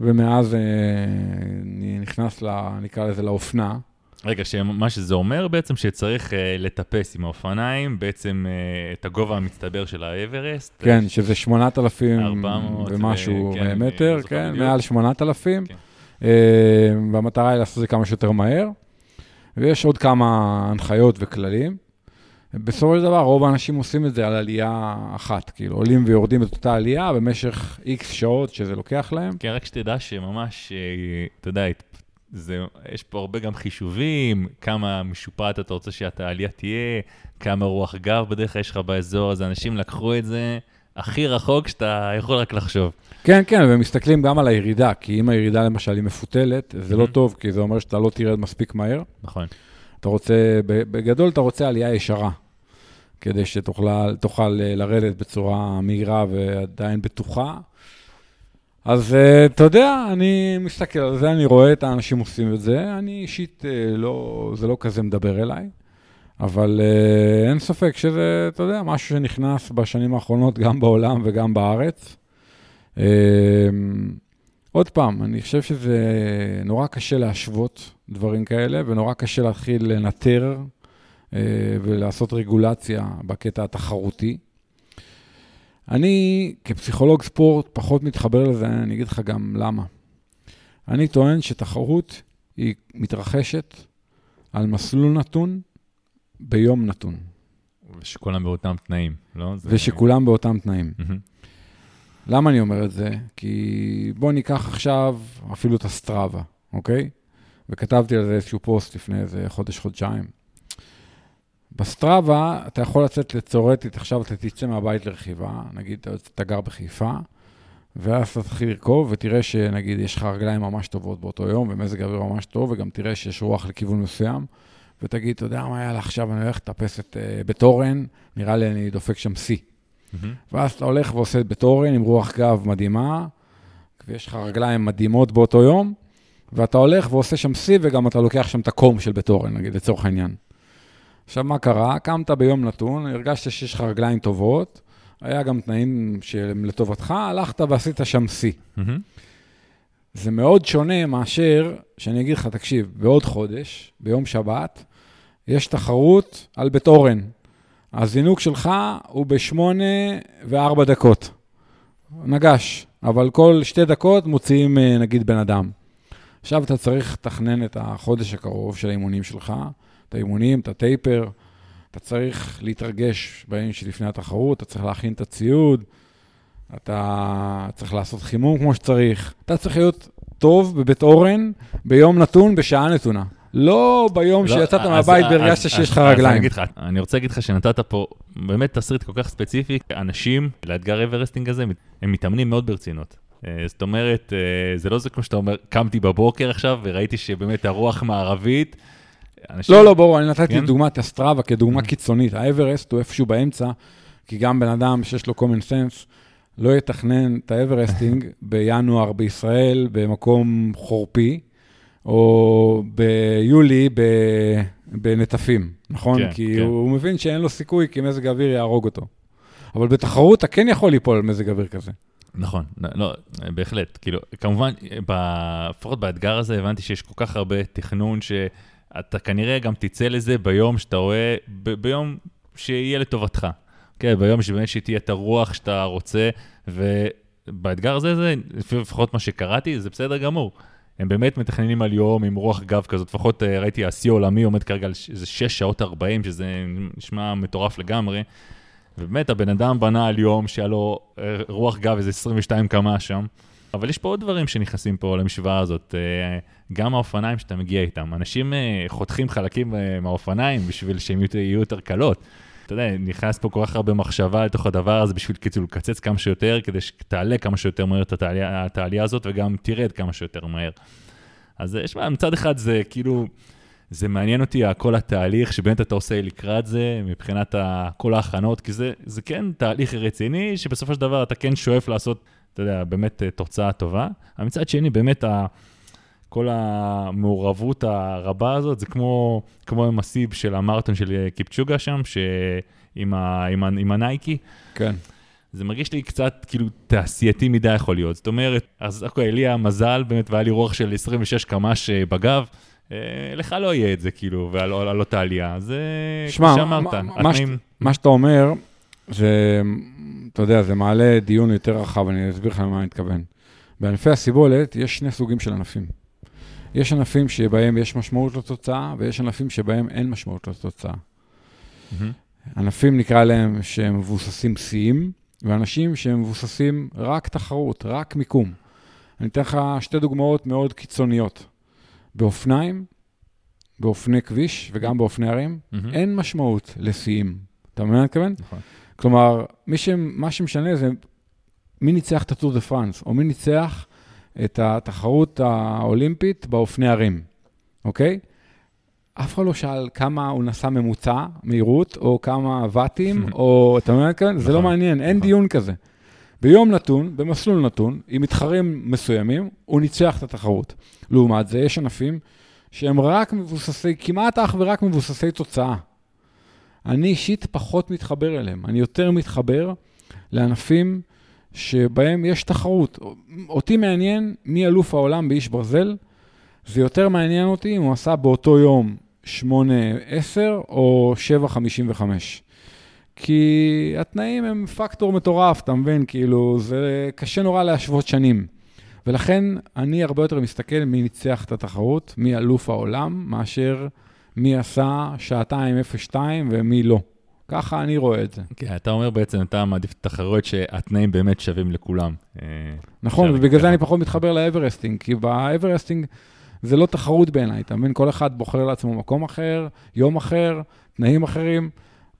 ומאז אני אה, נכנס, נקרא לזה, לאופנה. רגע, שמה שזה אומר בעצם שצריך uh, לטפס עם האופניים, בעצם uh, את הגובה המצטבר של האברסט. כן, שזה 8,000 ומשהו ו- כן, מטר, כן, בדיוק. מעל 8,000. כן. Uh, והמטרה היא לעשות את זה כמה שיותר מהר. ויש עוד כמה הנחיות וכללים. בסופו של דבר, רוב האנשים עושים את זה על עלייה אחת, כאילו, עולים ויורדים את אותה עלייה במשך איקס שעות שזה לוקח להם. כן, רק שתדע שממש, אתה יודע, זה, יש פה הרבה גם חישובים, כמה משופעת אתה רוצה שהעלייה תהיה, כמה רוח גב בדרך כלל יש לך באזור, אז אנשים לקחו את זה הכי רחוק שאתה יכול רק לחשוב. כן, כן, ומסתכלים גם על הירידה, כי אם הירידה למשל היא מפותלת, זה לא טוב, כי זה אומר שאתה לא תרד מספיק מהר. נכון. אתה רוצה, בגדול אתה רוצה עלייה ישרה, כדי שתוכל לרדת בצורה מהירה ועדיין בטוחה. אז uh, אתה יודע, אני מסתכל על זה, אני רואה את האנשים עושים את זה, אני אישית, uh, לא, זה לא כזה מדבר אליי, אבל uh, אין ספק שזה, אתה יודע, משהו שנכנס בשנים האחרונות גם בעולם וגם בארץ. עוד פעם, אני חושב שזה נורא קשה להשוות דברים כאלה, ונורא קשה להתחיל לנטר ולעשות רגולציה בקטע התחרותי. אני כפסיכולוג ספורט פחות מתחבר לזה, אני אגיד לך גם למה. אני טוען שתחרות היא מתרחשת על מסלול נתון ביום נתון. ושכולם באותם תנאים, לא? זה... ושכולם באותם תנאים. למה אני אומר את זה? כי בוא ניקח עכשיו אפילו את הסטראבה, אוקיי? וכתבתי על זה איזשהו פוסט לפני איזה חודש, חודשיים. בסטראבה אתה יכול לצאת לצורטית, עכשיו אתה תצא מהבית לרכיבה, נגיד אתה גר בחיפה, ואז אתה תתחיל לרכוב ותראה שנגיד יש לך רגליים ממש טובות באותו יום, ומזג אוויר ממש טוב, וגם תראה שיש רוח לכיוון מסוים, ותגיד, אתה יודע מה היה לה עכשיו, אני הולך לטפס את uh, בתורן, נראה לי אני דופק שם שיא. Mm-hmm. ואז אתה הולך ועושה את בתורן עם רוח גב מדהימה, ויש לך רגליים מדהימות באותו יום, ואתה הולך ועושה שם שיא, וגם אתה לוקח שם את הקום של בתורן, נגיד, לצורך העניין. עכשיו, מה קרה? קמת ביום נתון, הרגשת שיש לך רגליים טובות, היה גם תנאים שהם לטובתך, הלכת ועשית שם שיא. Mm-hmm. זה מאוד שונה מאשר שאני אגיד לך, תקשיב, בעוד חודש, ביום שבת, יש תחרות על בית אורן. הזינוק שלך הוא בשמונה וארבע דקות. נגש, אבל כל שתי דקות מוציאים אה, נגיד בן אדם. עכשיו אתה צריך לתכנן את החודש הקרוב של האימונים שלך, את האימונים, את ה taper, אתה צריך להתרגש בימים שלפני התחרות, אתה צריך להכין את הציוד, אתה צריך לעשות חימום כמו שצריך. אתה צריך להיות טוב בבית אורן ביום נתון, בשעה נתונה. לא ביום לא, שיצאת מהבית והרגשת שיש לך רגליים. אני, לך, אני רוצה להגיד לך שנתת פה באמת תסריט כל כך ספציפי. אנשים, לאתגר Everesting הזה, הם מתאמנים מאוד ברצינות. אה, זאת אומרת, אה, זה לא זה כמו שאתה אומר, קמתי בבוקר עכשיו וראיתי שבאמת הרוח מערבית. אנשים... לא, לא, ברור, אני נתתי כן? דוגמא את Strava כדוגמה אמ-המ. קיצונית. האברסט הוא איפשהו באמצע, כי גם בן אדם שיש לו common sense, לא יתכנן את ה Everesting <laughs> בינואר בישראל, במקום חורפי, או ביולי בנטפים, נכון? כן, כי כן. הוא, מבין שאין לו סיכוי, כי מזג האוויר יהרוג אותו. אבל בתחרות אתה כן יכול ליפול על מזג אוויר כזה. נכון, לא, בהחלט. כאילו, כמובן, לפחות באתגר הזה הבנתי שיש כל כך הרבה תכנון, שאתה כנראה גם תצא לזה ביום שאתה רואה, ב- ביום שיהיה לטובתך. כן, ביום שבאמת שתהיה את הרוח שאתה רוצה, ובאתגר הזה, זה, לפחות מה שקראתי, זה בסדר גמור. הם באמת מתכננים על יום עם רוח גב כזאת, לפחות אה, ראיתי, השיא העולמי עומד כרגע על איזה 6 שעות 40, שזה נשמע מטורף לגמרי. ובאמת, הבן אדם בנה על יום שהיה לו אה, רוח גב איזה 22 קמ"ש שם. אבל יש פה עוד דברים שנכנסים פה למשוואה הזאת. אה, גם האופניים שאתה מגיע איתם. אנשים חותכים חלקים מהאופניים בשביל שהם יהיו יותר קלות. אתה יודע, נכנס פה כל כך הרבה מחשבה לתוך הדבר הזה בשביל כאילו לקצץ כמה שיותר, כדי שתעלה כמה שיותר מהר את העלייה הזאת וגם תרד כמה שיותר מהר. אז יש מה, מצד אחד זה כאילו, זה מעניין אותי כל התהליך שבאמת אתה עושה לקראת זה, מבחינת כל ההכנות, כי זה, זה כן תהליך רציני, שבסופו של דבר אתה כן שואף לעשות, אתה יודע, באמת אה, תוצאה טובה. אבל מצד שני, באמת ה... כל המעורבות הרבה הזאת, זה כמו, כמו המסיב של המרתון של קיפצ'וגה שם, שעם ה, עם ה, עם הנייקי. כן. זה מרגיש לי קצת כאילו תעשייתי מדי יכול להיות. זאת אומרת, אז אוקיי, לי היה מזל באמת, והיה לי רוח של 26 קמ"ש אה, בגב. אה, לך לא יהיה את זה, כאילו, ועל אותה עלייה. זה, כמו שאמרת, התנאים... מה שאתה אומר, זה, אתה יודע, זה מעלה דיון יותר רחב, אני אסביר לך למה אני מתכוון. בענפי הסיבולת יש שני סוגים של ענפים. יש ענפים שבהם יש משמעות לתוצאה, ויש ענפים שבהם אין משמעות לתוצאה. Mm-hmm. ענפים נקרא להם שהם מבוססים שיאים, ואנשים שהם מבוססים רק תחרות, רק מיקום. אני אתן לך שתי דוגמאות מאוד קיצוניות. באופניים, באופני כביש וגם באופני ערים, mm-hmm. אין משמעות לשיאים. אתה מבין מה אני מתכוון? נכון. כלומר, ש... מה שמשנה זה מי ניצח את הטור דה פרנס, או מי ניצח את התחרות האולימפית באופני ערים, אוקיי? אף אחד לא שאל כמה הוא נסע ממוצע, מהירות, או כמה ואטים, <laughs> או, אתה מבין כאן? זה לא נכון, מעניין, אין נכון. דיון כזה. ביום נתון, במסלול נתון, עם מתחרים מסוימים, הוא ניצח את התחרות. לעומת זה, יש ענפים שהם רק מבוססי, כמעט אך ורק מבוססי תוצאה. אני אישית פחות מתחבר אליהם. אני יותר מתחבר לענפים שבהם יש תחרות. אותי מעניין מי אלוף העולם באיש ברזל, זה יותר מעניין אותי אם הוא עשה באותו יום 8-10 או 7-55. כי התנאים הם פקטור מטורף, אתה מבין? כאילו, זה קשה נורא להשוות שנים. ולכן אני הרבה יותר מסתכל מי ניצח את התחרות, מי אלוף העולם, מאשר מי עשה שעתיים 0-2 ומי לא. ככה אני רואה את זה. כן, אתה אומר בעצם, אתה מעדיף תחרויות שהתנאים באמת שווים לכולם. אה, נכון, ובגלל זה אני פחות מתחבר ל Everesting, כי ב Everesting זה לא תחרות בעיניי, אתה מבין? כל אחד בוחר לעצמו מקום אחר, יום אחר, תנאים אחרים.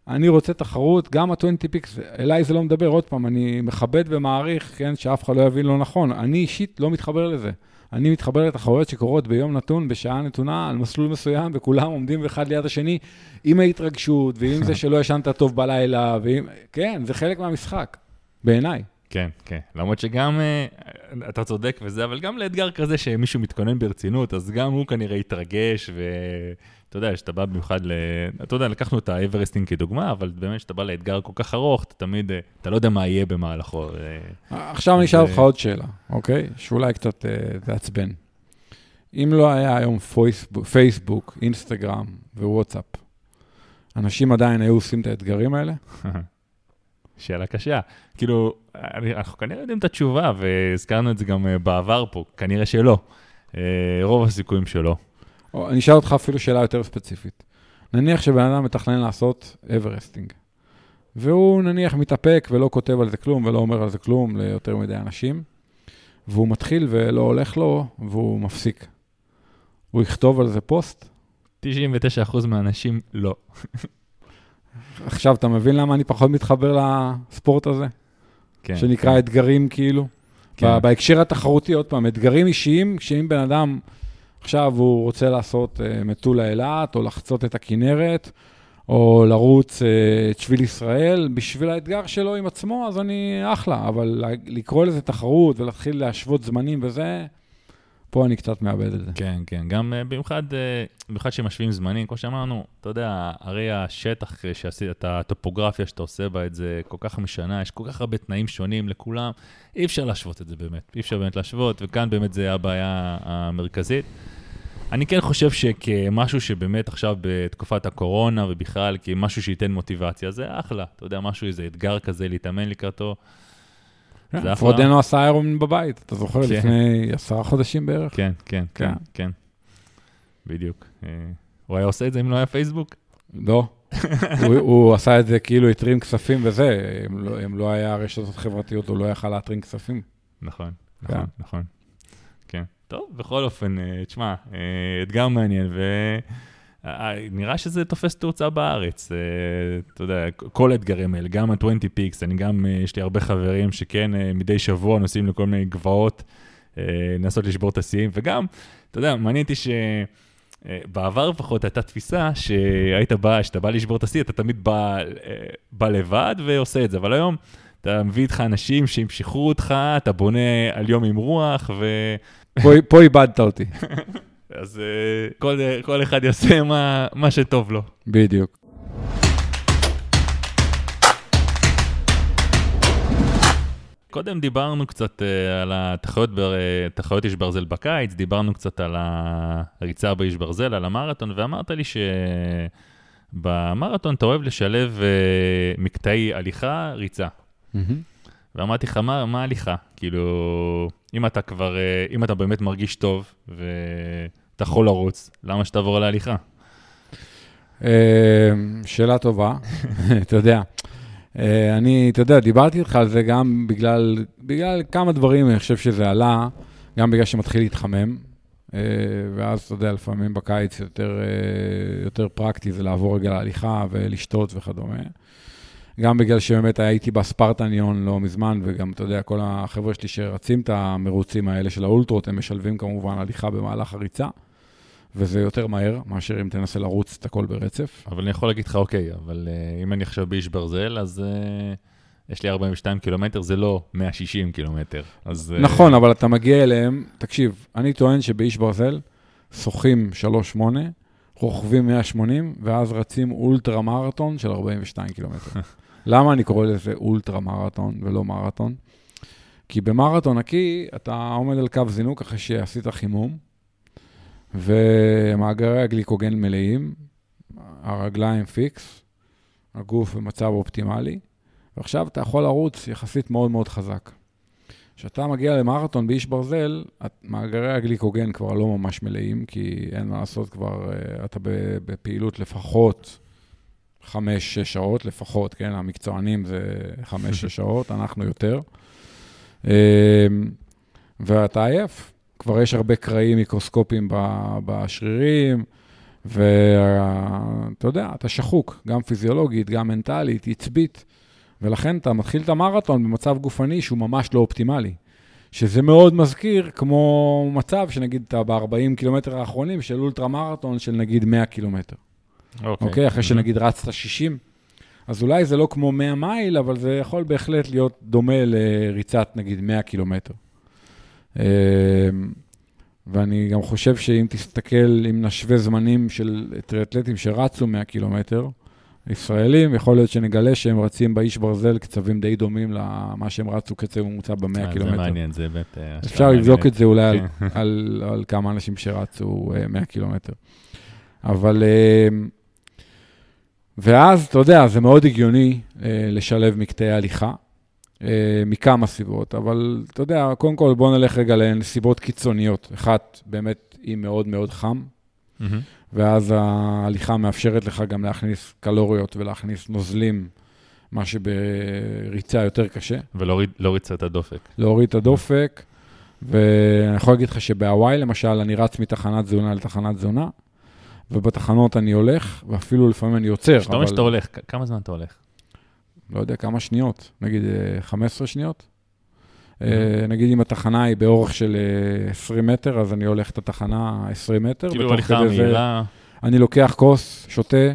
אני רוצה תחרות, גם ה-20 פיקס, אליי זה לא מדבר, עוד פעם, אני מכבד ומעריך, כן, שאף אחד לא יבין לא נכון. אני אישית לא מתחבר לזה. אני מתחבר לתחרויות שקורות ביום נתון, בשעה נתונה, על מסלול מסוים, וכולם עומדים אחד ליד השני עם ההתרגשות, ועם זה שלא ישנת טוב בלילה, ועם... כן, זה חלק מהמשחק, בעיניי. כן, כן. למרות שגם, אה, אתה צודק וזה, אבל גם לאתגר כזה שמישהו מתכונן ברצינות, אז גם הוא כנראה יתרגש, ואתה יודע, כשאתה בא במיוחד ל... אתה יודע, לקחנו את ה Everesting כדוגמה, אבל באמת כשאתה בא לאתגר כל כך ארוך, אתה תמיד, אה, אתה לא יודע מה יהיה במהלכו. עכשיו אני אשאל אותך עוד שאלה, אוקיי? שאולי קצת תעצבן. אם לא היה היום פייסבוק, פייסבוק, אינסטגרם ווואטסאפ, אנשים עדיין היו עושים את האתגרים האלה? <laughs> שאלה קשה. כאילו, אנחנו כנראה יודעים את התשובה, והזכרנו את זה גם אה, בעבר פה, כנראה שלא. אה, רוב הסיכויים שלא. אני אשאל אותך אפילו שאלה יותר ספציפית. נניח שבן אדם מתכנן לעשות Everesting, והוא נניח מתאפק ולא כותב על זה כלום ולא אומר על זה כלום ליותר מדי אנשים, והוא מתחיל ולא הולך לו, והוא מפסיק. הוא יכתוב על זה פוסט? 99% מהאנשים לא. <laughs> עכשיו, אתה מבין למה אני פחות מתחבר לספורט הזה? כן. שנקרא כן. אתגרים, כאילו? כן. בהקשר התחרותי, עוד פעם, אתגרים אישיים, שאם בן אדם עכשיו הוא רוצה לעשות uh, מטולה אילת, או לחצות את הכינרת, או לרוץ uh, את שביל ישראל, בשביל האתגר שלו עם עצמו, אז אני אחלה, אבל לקרוא לזה תחרות ולהתחיל להשוות זמנים וזה, פה אני קצת מאבד את זה. כן, כן, גם uh, במיוחד, uh, במיוחד שמשווים זמנים, כמו שאמרנו, אתה יודע, הרי השטח שעשית, את הטופוגרפיה שאתה עושה בה את זה כל כך משנה, יש כל כך הרבה תנאים שונים לכולם, אי אפשר להשוות את זה באמת, אי אפשר באמת להשוות, וכאן באמת זה הבעיה המרכזית. אני כן חושב שכמשהו שבאמת עכשיו בתקופת הקורונה ובכלל, כמשהו שייתן מוטיבציה, זה אחלה. אתה יודע, משהו, איזה אתגר כזה להתאמן לקראתו. כן, פרודנו עשה איירון בבית, אתה זוכר? כן. לפני עשרה חודשים בערך? כן, כן, כן, כן. בדיוק. אה, הוא היה עושה את זה אם לא היה פייסבוק? לא. <laughs> הוא עשה את זה כאילו התרים כספים וזה, אם לא, לא היה רשתות חברתיות, הוא לא יכל להתרים כספים. נכון, נכון, כן. נכון. כן. טוב, בכל אופן, אה, תשמע, אה, אתגר מעניין, ו... אה, נראה שזה תופס תאוצה בארץ. אה, אתה יודע, כל האתגרים האלה, גם ה-20 פיקס, אני גם, אה, יש לי הרבה חברים שכן, מדי שבוע נוסעים לכל מיני גבעות, לנסות לשבור את השיאים, וגם, אתה יודע, מעניין אותי ש... בעבר לפחות הייתה תפיסה שהיית בא, כשאתה בא לשבור את השיא, אתה תמיד בא, בא לבד ועושה את זה, אבל היום אתה מביא איתך אנשים שימשכו אותך, אתה בונה על יום עם רוח, ו... פה, פה איבדת אותי. <laughs> אז uh, כל, כל אחד יעשה מה, מה שטוב לו. בדיוק. קודם דיברנו קצת uh, על התחרויות, תחרויות איש ברזל בקיץ, דיברנו קצת על הריצה באיש ברזל, על המרתון, ואמרת לי שבמרתון אתה אוהב לשלב uh, מקטעי הליכה, ריצה. Mm-hmm. ואמרתי לך, מה, מה הליכה? כאילו, אם אתה כבר, אם אתה באמת מרגיש טוב, ו... אתה יכול לרוץ, למה שתעבור על ההליכה? אה, שאלה טובה, <laughs> אתה יודע. אה, אני, אתה יודע, דיברתי איתך על זה גם בגלל, בגלל כמה דברים, אני חושב שזה עלה, גם בגלל שמתחיל להתחמם, אה, ואז, אתה יודע, לפעמים בקיץ יותר, יותר פרקטי זה לעבור רגע להליכה ולשתות וכדומה. גם בגלל שבאמת הייתי בספרטניון לא מזמן, וגם, אתה יודע, כל החבר'ה שלי שרצים את המרוצים האלה של האולטרות, הם משלבים כמובן הליכה במהלך הריצה. וזה יותר מהר מאשר אם תנסה לרוץ את הכל ברצף. אבל אני יכול להגיד לך, אוקיי, אבל uh, אם אני עכשיו באיש ברזל, אז uh, יש לי 42 קילומטר, זה לא 160 קילומטר. אז... Uh... נכון, אבל אתה מגיע אליהם, תקשיב, אני טוען שבאיש ברזל שוחים 3.8, רוכבים 180, ואז רצים אולטרה מרתון של 42 קילומטר. <laughs> למה אני קורא לזה אולטרה מרתון ולא מרתון? כי במרתון נקי אתה עומד על קו זינוק אחרי שעשית חימום, ומאגרי הגליקוגן מלאים, הרגליים פיקס, הגוף במצב אופטימלי, ועכשיו אתה יכול לרוץ יחסית מאוד מאוד חזק. כשאתה מגיע למרתון באיש ברזל, מאגרי הגליקוגן כבר לא ממש מלאים, כי אין מה לעשות, כבר אה, אתה בפעילות לפחות חמש-שש שעות, לפחות, כן? המקצוענים זה חמש-שש <laughs> שעות, אנחנו יותר. אה, ואתה עייף, כבר יש הרבה קרעים מיקרוסקופיים בשרירים, ואתה יודע, אתה שחוק, גם פיזיולוגית, גם מנטלית, עצבית, ולכן אתה מתחיל את המרתון במצב גופני שהוא ממש לא אופטימלי. שזה מאוד מזכיר כמו מצב שנגיד אתה ב-40 קילומטר האחרונים של אולטרה מרתון של נגיד 100 קילומטר. אוקיי, okay. אוקיי? אחרי שנגיד רצת 60, אז אולי זה לא כמו 100 מייל, אבל זה יכול בהחלט להיות דומה לריצת, נגיד, 100 קילומטר. אמ, ואני גם חושב שאם תסתכל, אם נשווה זמנים של טריאטלטים שרצו 100 קילומטר, ישראלים, יכול להיות שנגלה שהם רצים באיש ברזל קצבים די דומים למה שהם רצו קצב ממוצע ב-100 אה, קילומטר. זה מעניין, זה באמת... אה, אפשר לבדוק את זה אולי על, כן. על, על כמה אנשים שרצו אה, 100 קילומטר. אבל... אה, ואז, אתה יודע, זה מאוד הגיוני אה, לשלב מקטעי הליכה, אה, מכמה סיבות, אבל אתה יודע, קודם כל בוא נלך רגע לנסיבות קיצוניות. אחת, באמת, היא מאוד מאוד חם, מהמם. ואז ההליכה מאפשרת לך גם להכניס קלוריות ולהכניס נוזלים, מה שבריצה יותר קשה. ולהוריד לא ריצה את הדופק. להוריד את הדופק, ואני יכול להגיד לך שבהוואי, למשל, אני רץ מתחנת תזונה לתחנת תזונה, ובתחנות אני הולך, ואפילו לפעמים אני עוצר. כשאתה אומר שאתה הולך, כמה זמן אתה הולך? לא יודע, כמה שניות, נגיד אה, 15 שניות. אה, נגיד אם התחנה היא באורך של אה, 20 מטר, אז אני הולך את התחנה 20 מטר. כאילו הליכה מהירה, אני לוקח כוס, שותה,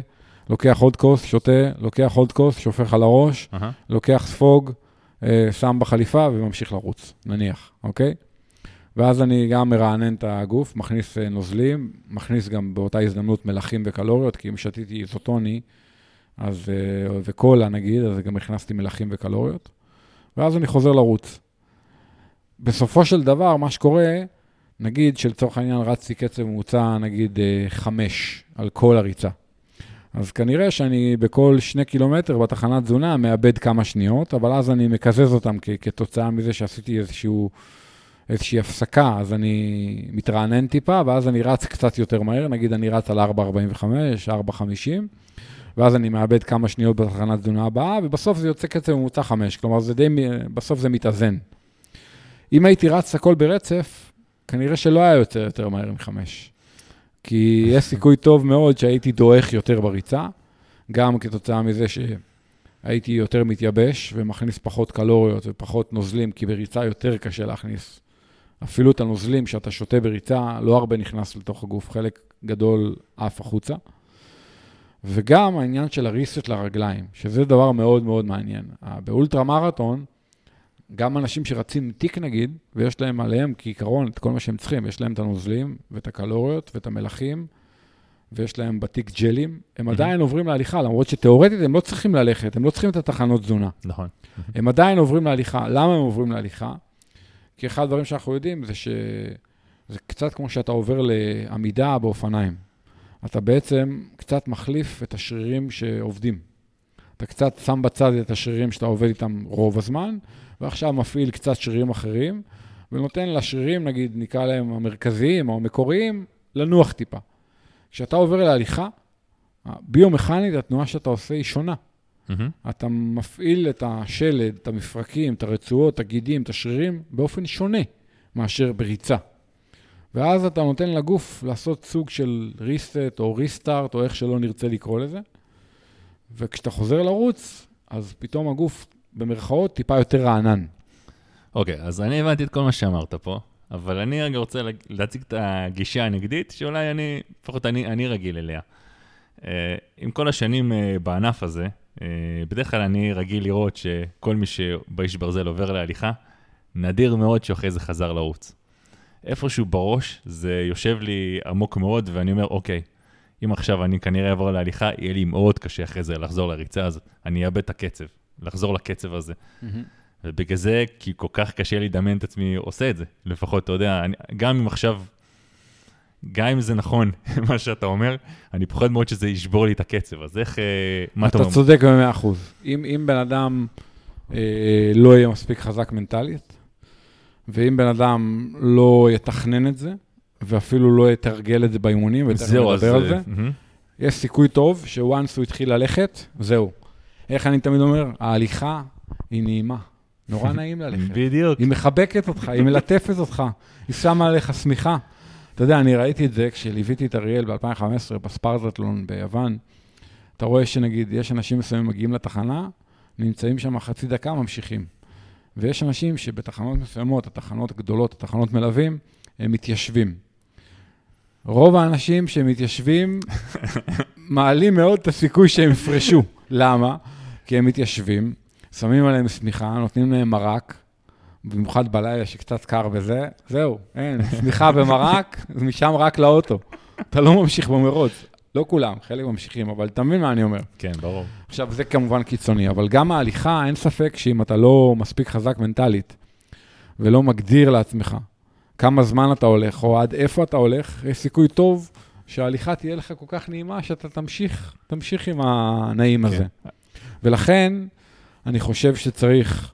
לוקח עוד כוס, שותה, לוקח עוד כוס, שופך על הראש. לוקח ספוג, אה, שם בחליפה וממשיך לרוץ, נניח, אוקיי? ואז אני גם מרענן את הגוף, מכניס אה, נוזלים, מכניס גם באותה הזדמנות מלחים וקלוריות, כי אם שתיתי איזוטוני אז, אה, וקולה נגיד, אז גם הכנסתי מלחים וקלוריות, ואז אני חוזר לרוץ. בסופו של דבר, מה שקורה, נגיד שלצורך העניין רצתי קצב ממוצע, נגיד אה, חמש על כל הריצה. אז כנראה שאני בכל שני קילומטר בתחנת תזונה מאבד כמה שניות, אבל אז אני מקזז אותם כ- כתוצאה מזה שעשיתי איזשהו, איזושהי הפסקה, אז אני מתרענן טיפה, ואז אני רץ קצת יותר מהר, נגיד אני רץ על 4.45, 4.50, ואז אני מאבד כמה שניות בתחנת תזונה הבאה, ובסוף זה יוצא קצב ממוצע 5, כלומר זה די, בסוף זה מתאזן. אם הייתי רץ הכל ברצף, כנראה שלא היה יוצא יותר מהר מחמש. כי <laughs> יש סיכוי טוב מאוד שהייתי דועך יותר בריצה, גם כתוצאה מזה שהייתי יותר מתייבש ומכניס פחות קלוריות ופחות נוזלים, כי בריצה יותר קשה להכניס. אפילו את הנוזלים שאתה שותה בריצה, לא הרבה נכנס לתוך הגוף, חלק גדול עף החוצה. וגם העניין של הריסט לרגליים, שזה דבר מאוד מאוד מעניין. באולטרה מרתון, גם אנשים שרצים תיק נגיד, ויש להם עליהם כעיקרון את כל מה שהם צריכים, יש להם את הנוזלים ואת הקלוריות ואת המלחים, ויש להם בתיק ג'לים, הם Mhm. עדיין עוברים להליכה, למרות שתאורטית הם לא צריכים ללכת, הם לא צריכים את התחנות תזונה. נכון. הם עדיין עוברים להליכה. למה הם עוברים להליכה? כי אחד הדברים שאנחנו יודעים זה שזה קצת כמו שאתה עובר לעמידה באופניים. אתה בעצם קצת מחליף את השרירים שעובדים. אתה קצת שם בצד את השרירים שאתה עובד איתם רוב הזמן, ועכשיו מפעיל קצת שרירים אחרים, ונותן לשרירים, נגיד, נקרא להם המרכזיים או המקוריים, לנוח טיפה. כשאתה עובר להליכה, ביומכנית התנועה שאתה עושה היא שונה. מהמם. אתה מפעיל את השלד, את המפרקים, את הרצועות, את הגידים, את השרירים, באופן שונה מאשר בריצה. ואז אתה נותן לגוף לעשות סוג של ריסט או ריסטארט, או איך שלא נרצה לקרוא לזה. וכשאתה חוזר לרוץ, אז פתאום הגוף, במרכאות, טיפה יותר רענן. אוקיי, אז אני הבנתי את כל מה שאמרת פה, אבל אני רגע רוצה לה- להציג את הגישה הנגדית, שאולי אני, לפחות אני, אני רגיל אליה. אה, עם כל השנים אה, בענף הזה, אה, בדרך כלל אני רגיל לראות שכל מי שבאיש ברזל עובר להליכה, נדיר מאוד שאחרי זה חזר לרוץ. איפשהו בראש זה יושב לי עמוק מאוד, ואני אומר, אוקיי, אם עכשיו אני כנראה אעבור להליכה, יהיה לי מאוד קשה אחרי זה לחזור לריצה הזאת. אני אאבד את הקצב, לחזור לקצב הזה. ובגלל זה, כי כל כך קשה לי לדמיין את עצמי עושה את זה. לפחות, אתה יודע, אני, גם אם עכשיו, גם אם זה נכון, <laughs> מה שאתה אומר, אני פוחד מאוד שזה ישבור לי את הקצב. אז איך, אה, מה אתה אתה אומר? צודק במאה אחוז. אם, אם בן אדם אה, לא יהיה מספיק חזק מנטלית, ואם בן אדם לא יתכנן את זה, ואפילו לא יתרגל את זה באימונים, ותכף. נדבר על זה, אה, מהמם. יש סיכוי טוב שוואנס הוא התחיל ללכת, זהו. איך אני תמיד אומר? ההליכה היא נעימה. נורא <laughs> נעים ללכת. בדיוק. היא מחבקת אותך, היא מלטפת אותך, היא שמה עליך שמיכה. אתה יודע, אני ראיתי את זה כשליוויתי את אריאל ב-2015 בספרטטלון ביוון. אתה רואה שנגיד, יש אנשים מסוימים מגיעים לתחנה, נמצאים שם חצי דקה, ממשיכים. ויש אנשים שבתחנות מסוימות, התחנות הגדולות, התחנות מלווים, הם מתיישבים. רוב האנשים שמתיישבים <laughs> מעלים מאוד את הסיכוי שהם יפרשו. למה? כי הם מתיישבים, שמים עליהם שמיכה, נותנים להם מרק, במיוחד בלילה שקצת קר וזה, זהו, אין, שמיכה ומרק, משם רק לאוטו. אתה לא ממשיך במרוץ. לא כולם, חלק ממשיכים, אבל אתה מבין מה אני אומר. כן, ברור. עכשיו, זה כמובן קיצוני, אבל גם ההליכה, אין ספק שאם אתה לא מספיק חזק מנטלית, ולא מגדיר לעצמך כמה זמן אתה הולך, או עד איפה אתה הולך, יש סיכוי טוב שההליכה תהיה לך כל כך נעימה, שאתה תמשיך, תמשיך עם הנעים הזה. כן. ולכן, אני חושב שצריך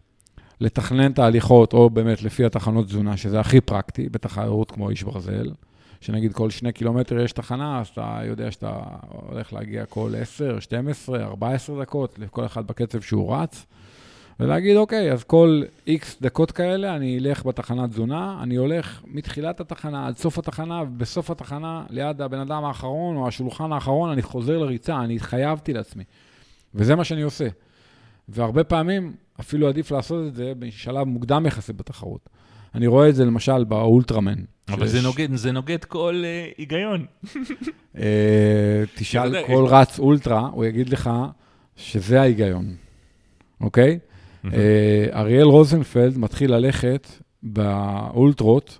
לתכנן את ההליכות, או באמת לפי התחנות תזונה, שזה הכי פרקטי, בתחרות כמו איש ברזל, שנגיד כל שני קילומטר יש תחנה, אז אתה יודע שאתה הולך להגיע כל 10, 12, 14 דקות, לכל אחד בקצב שהוא רץ, ולהגיד, אוקיי, אז כל איקס דקות כאלה אני אלך בתחנת תזונה, אני הולך מתחילת התחנה עד סוף התחנה, ובסוף התחנה, ליד הבן אדם האחרון או השולחן האחרון, אני חוזר לריצה, אני התחייבתי לעצמי. וזה מה שאני עושה. והרבה פעמים אפילו עדיף לעשות את זה בשלב מוקדם יחסית בתחרות. אני רואה את זה למשל באולטרמן. אבל זה נוגד, זה נוגד כל uh, היגיון. uh, <laughs> תשאל כל רץ אולטרה, הוא יגיד לך שזה ההיגיון, אוקיי? uh, אריאל רוזנפלד מתחיל ללכת באולטרות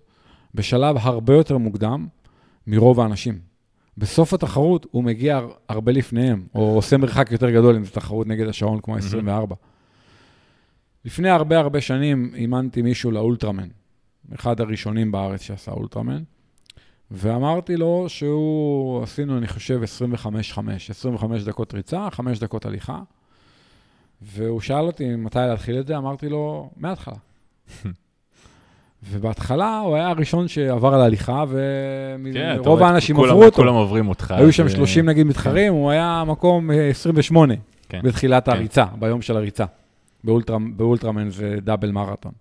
בשלב הרבה יותר מוקדם מרוב האנשים. בסוף התחרות הוא מגיע הרבה לפניהם, או עושה מרחק יותר גדול אם זו תחרות נגד השעון כמו ה-24. לפני הרבה הרבה שנים אימנתי מישהו לאולטרמן, אחד הראשונים בארץ שעשה אולטרמן, ואמרתי לו שהוא, עשינו, אני חושב, 25-5, 25 דקות ריצה, 5 דקות הליכה, והוא שאל אותי מתי להתחיל את זה, אמרתי לו, מההתחלה. <laughs> ובהתחלה הוא היה הראשון שעבר על ההליכה, ורוב כן, האנשים עברו אותו. כולם עוברים אותך. היו שם 30 נגיד מתחרים, הוא היה מקום 28 אה, כן. בתחילת כן. הריצה, ביום של הריצה. באולטרה, באולטרמן זה דאבל מרתון.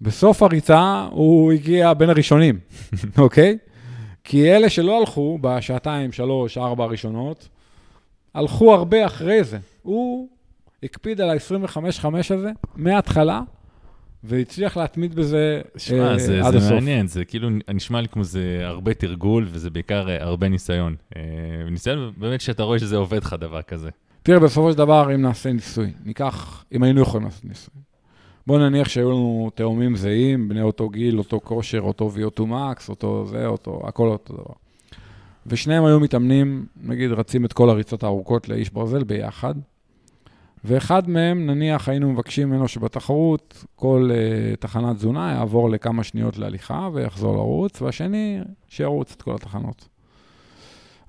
בסוף הריצה הוא הגיע בין הראשונים, <laughs> אוקיי? כי אלה שלא הלכו בשעתיים, שלוש, ארבע הראשונות, הלכו הרבה אחרי זה. הוא הקפיד על ה-25-5 הזה מההתחלה, והצליח להתמיד בזה שמה, אה, זה, עד זה הסוף. זה מעניין, זה כאילו נשמע לי כמו זה הרבה תרגול, וזה בעיקר אה, הרבה ניסיון. אה, ניסיון באמת שאתה רואה שזה עובד לך דבר כזה. תראה, בסופו של דבר, אם נעשה ניסוי, ניקח, אם היינו יכולים לעשות ניסוי. בוא נניח שהיו לנו תאומים זהים, בני אותו גיל, אותו כושר, אותו VO2 max, אותו זה, אותו, הכל אותו דבר. ושניהם היו מתאמנים, נגיד, רצים את כל הריצות הארוכות לאיש ברזל ביחד, ואחד מהם, נניח, היינו מבקשים ממנו שבתחרות כל uh, תחנת תזונה יעבור לכמה שניות להליכה ויחזור לרוץ, והשני, שירוץ את כל התחנות.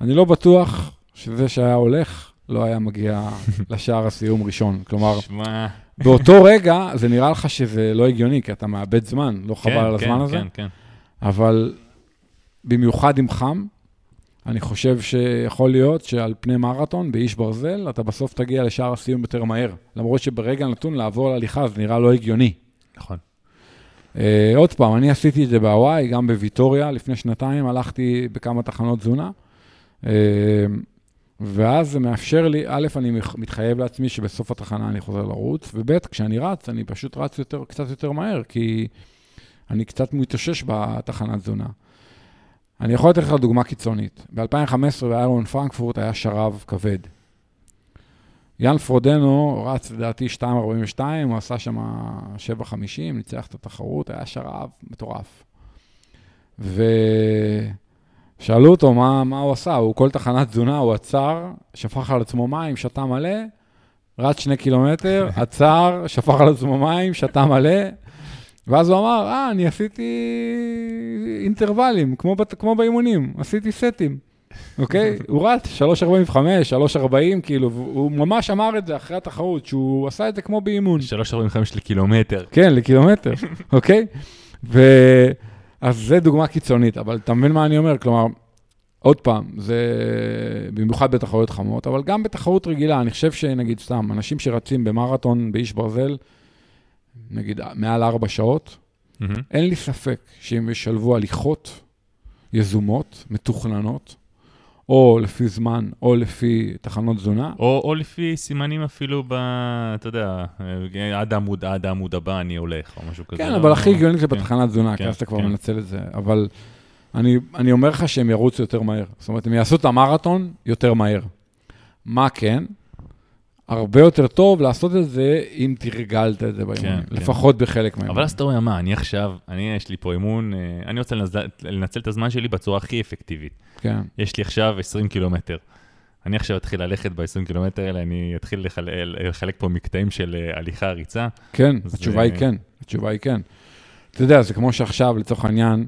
אני לא בטוח שזה שהיה הולך, לא היה מגיע <laughs> לשער הסיום ראשון. כלומר, שמה... באותו רגע זה נראה לך שזה לא הגיוני, כי אתה מאבד זמן, לא חבל כן, על הזמן כן, הזה. כן, כן. אבל במיוחד עם חם, אני חושב שיכול להיות שעל פני מרתון, באיש ברזל, אתה בסוף תגיע לשער הסיום יותר מהר. למרות שברגע נתון לעבור להליכה זה נראה לא הגיוני. נכון. Uh, עוד פעם, אני עשיתי את זה בהוואי, גם בוויטוריה, לפני שנתיים הלכתי בכמה תחנות תזונה. Uh, ואז זה מאפשר לי, א', אני מתחייב לעצמי שבסוף התחנה אני חוזר לרוץ, וב', כשאני רץ, אני פשוט רץ יותר, קצת יותר מהר, כי אני קצת מתאושש בתחנת תזונה. אני יכול לתת לך דוגמה קיצונית. ב-2015 באיירון פרנקפורט היה שרב כבד. יאן פרודנו רץ לדעתי 2.42, הוא עשה שם 7.50, ניצח את התחרות, היה שרב מטורף. ו... שאלו אותו מה, מה הוא עשה, הוא כל תחנת תזונה, הוא עצר, שפך על עצמו מים, שתה מלא, רץ שני קילומטר, <laughs> עצר, שפך על עצמו מים, שתה מלא, ואז הוא אמר, אה, אני עשיתי אינטרוולים, כמו, כמו באימונים, עשיתי סטים, אוקיי? <laughs> הוא רץ 3.45, 3.40, כאילו, הוא ממש אמר את זה אחרי התחרות, שהוא עשה את זה כמו באימון. 3.45 לקילומטר. כן, לקילומטר, <laughs> אוקיי? ו... אז זה דוגמה קיצונית, אבל אתה מבין מה אני אומר? כלומר, עוד פעם, זה במיוחד בתחרויות חמות, אבל גם בתחרות רגילה, אני חושב שנגיד סתם, אנשים שרצים במרתון באיש ברזל, נגיד מעל ארבע שעות, mm-hmm. אין לי ספק שאם ישלבו הליכות יזומות, מתוכננות, או לפי זמן, או לפי תחנות תזונה. או, או לפי סימנים אפילו ב... אתה יודע, עד העמוד, עד העמוד הבא אני הולך, או משהו כזה. כן, אבל הכי הגיוני זה כן. בתחנת תזונה, כי כן, אז אתה כבר כן. מנצל את זה. אבל אני, אני אומר לך שהם ירוצו יותר מהר. זאת אומרת, הם יעשו את המרתון יותר מהר. מה כן? הרבה יותר טוב לעשות את זה אם תרגלת את זה כן, כן. לפחות בחלק מהאימונים. אבל אז אתה אומר, מה, אני עכשיו, אני, יש לי פה אימון, אה, אני רוצה לנצל, לנצל את הזמן שלי בצורה הכי אפקטיבית. כן, יש לי עכשיו 20 קילומטר. אני עכשיו אתחיל ללכת ב-20 קילומטר האלה, אני אתחיל לחל... לחלק פה מקטעים של אה, הליכה, ריצה. כן, זה- התשובה היא כן, התשובה היא כן. אתה יודע, זה כמו שעכשיו, לצורך העניין,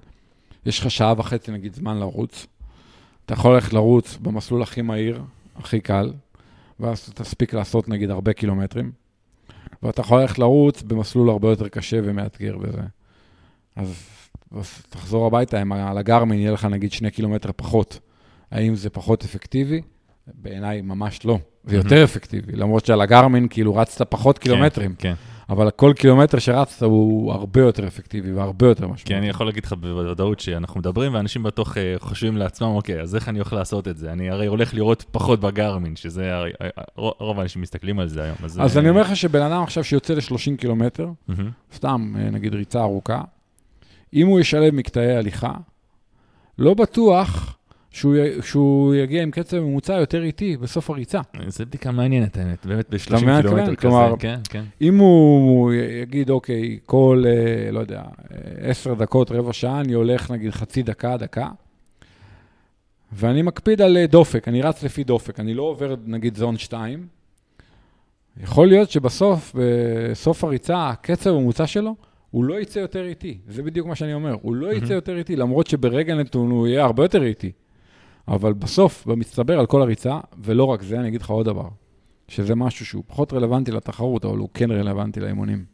יש לך שעה וחצי, נגיד, זמן לרוץ. אתה יכול ללכת לרוץ במסלול הכי מהיר, הכי קל, ואז תספיק לעשות, נגיד, הרבה קילומטרים. ואתה יכול ללכת לרוץ במסלול הרבה יותר קשה ומאתגר בזה. אז, אז תחזור הביתה, אם על הגרמין יהיה לך, נגיד, שני קילומטר פחות. האם זה פחות אפקטיבי? בעיניי ממש לא. זה יותר אפקטיבי, למרות שעל הגרמין, כאילו, רצת פחות קילומטרים. כן, אבל כל קילומטר שרצת הוא הרבה יותר אפקטיבי והרבה יותר משמעותי. כי אני יכול להגיד לך בוודאות שאנחנו מדברים, ואנשים בטוח אה, חושבים לעצמם, אוקיי, אז איך אני הולך לעשות את זה? אני הרי הולך לראות פחות בגרמין, שזה, אה, רוב האנשים מסתכלים על זה היום. אז אה, אני אומר לך שבן אדם עכשיו שיוצא ל-30 קילומטר, מהמם. סתם, אה, נגיד ריצה ארוכה, אם הוא ישלב מקטעי הליכה, לא בטוח שהוא, י- שהוא יגיע עם קצב ממוצע יותר איטי בסוף הריצה. זו בדיקה מעניינת, האמת, באמת ב-30 מבין? קילומטר כן, כזה, כלומר, כן, כן. אם הוא יגיד, אוקיי, כל, אה, לא יודע, אה, עשר דקות, רבע שעה, אני הולך נגיד חצי דקה, דקה, ואני מקפיד על אה, דופק, אני רץ לפי דופק, אני לא עובר נגיד זון 2, יכול להיות שבסוף, בסוף הריצה, הקצב הממוצע שלו, הוא לא יצא יותר איטי. זה בדיוק מה שאני אומר, הוא לא יצא. יותר איטי, למרות שברגע נתון הוא יהיה הרבה יותר איטי. אבל בסוף, במצטבר על כל הריצה, ולא רק זה, אני אגיד לך עוד דבר, שזה משהו שהוא פחות רלוונטי לתחרות, אבל הוא כן רלוונטי לאימונים.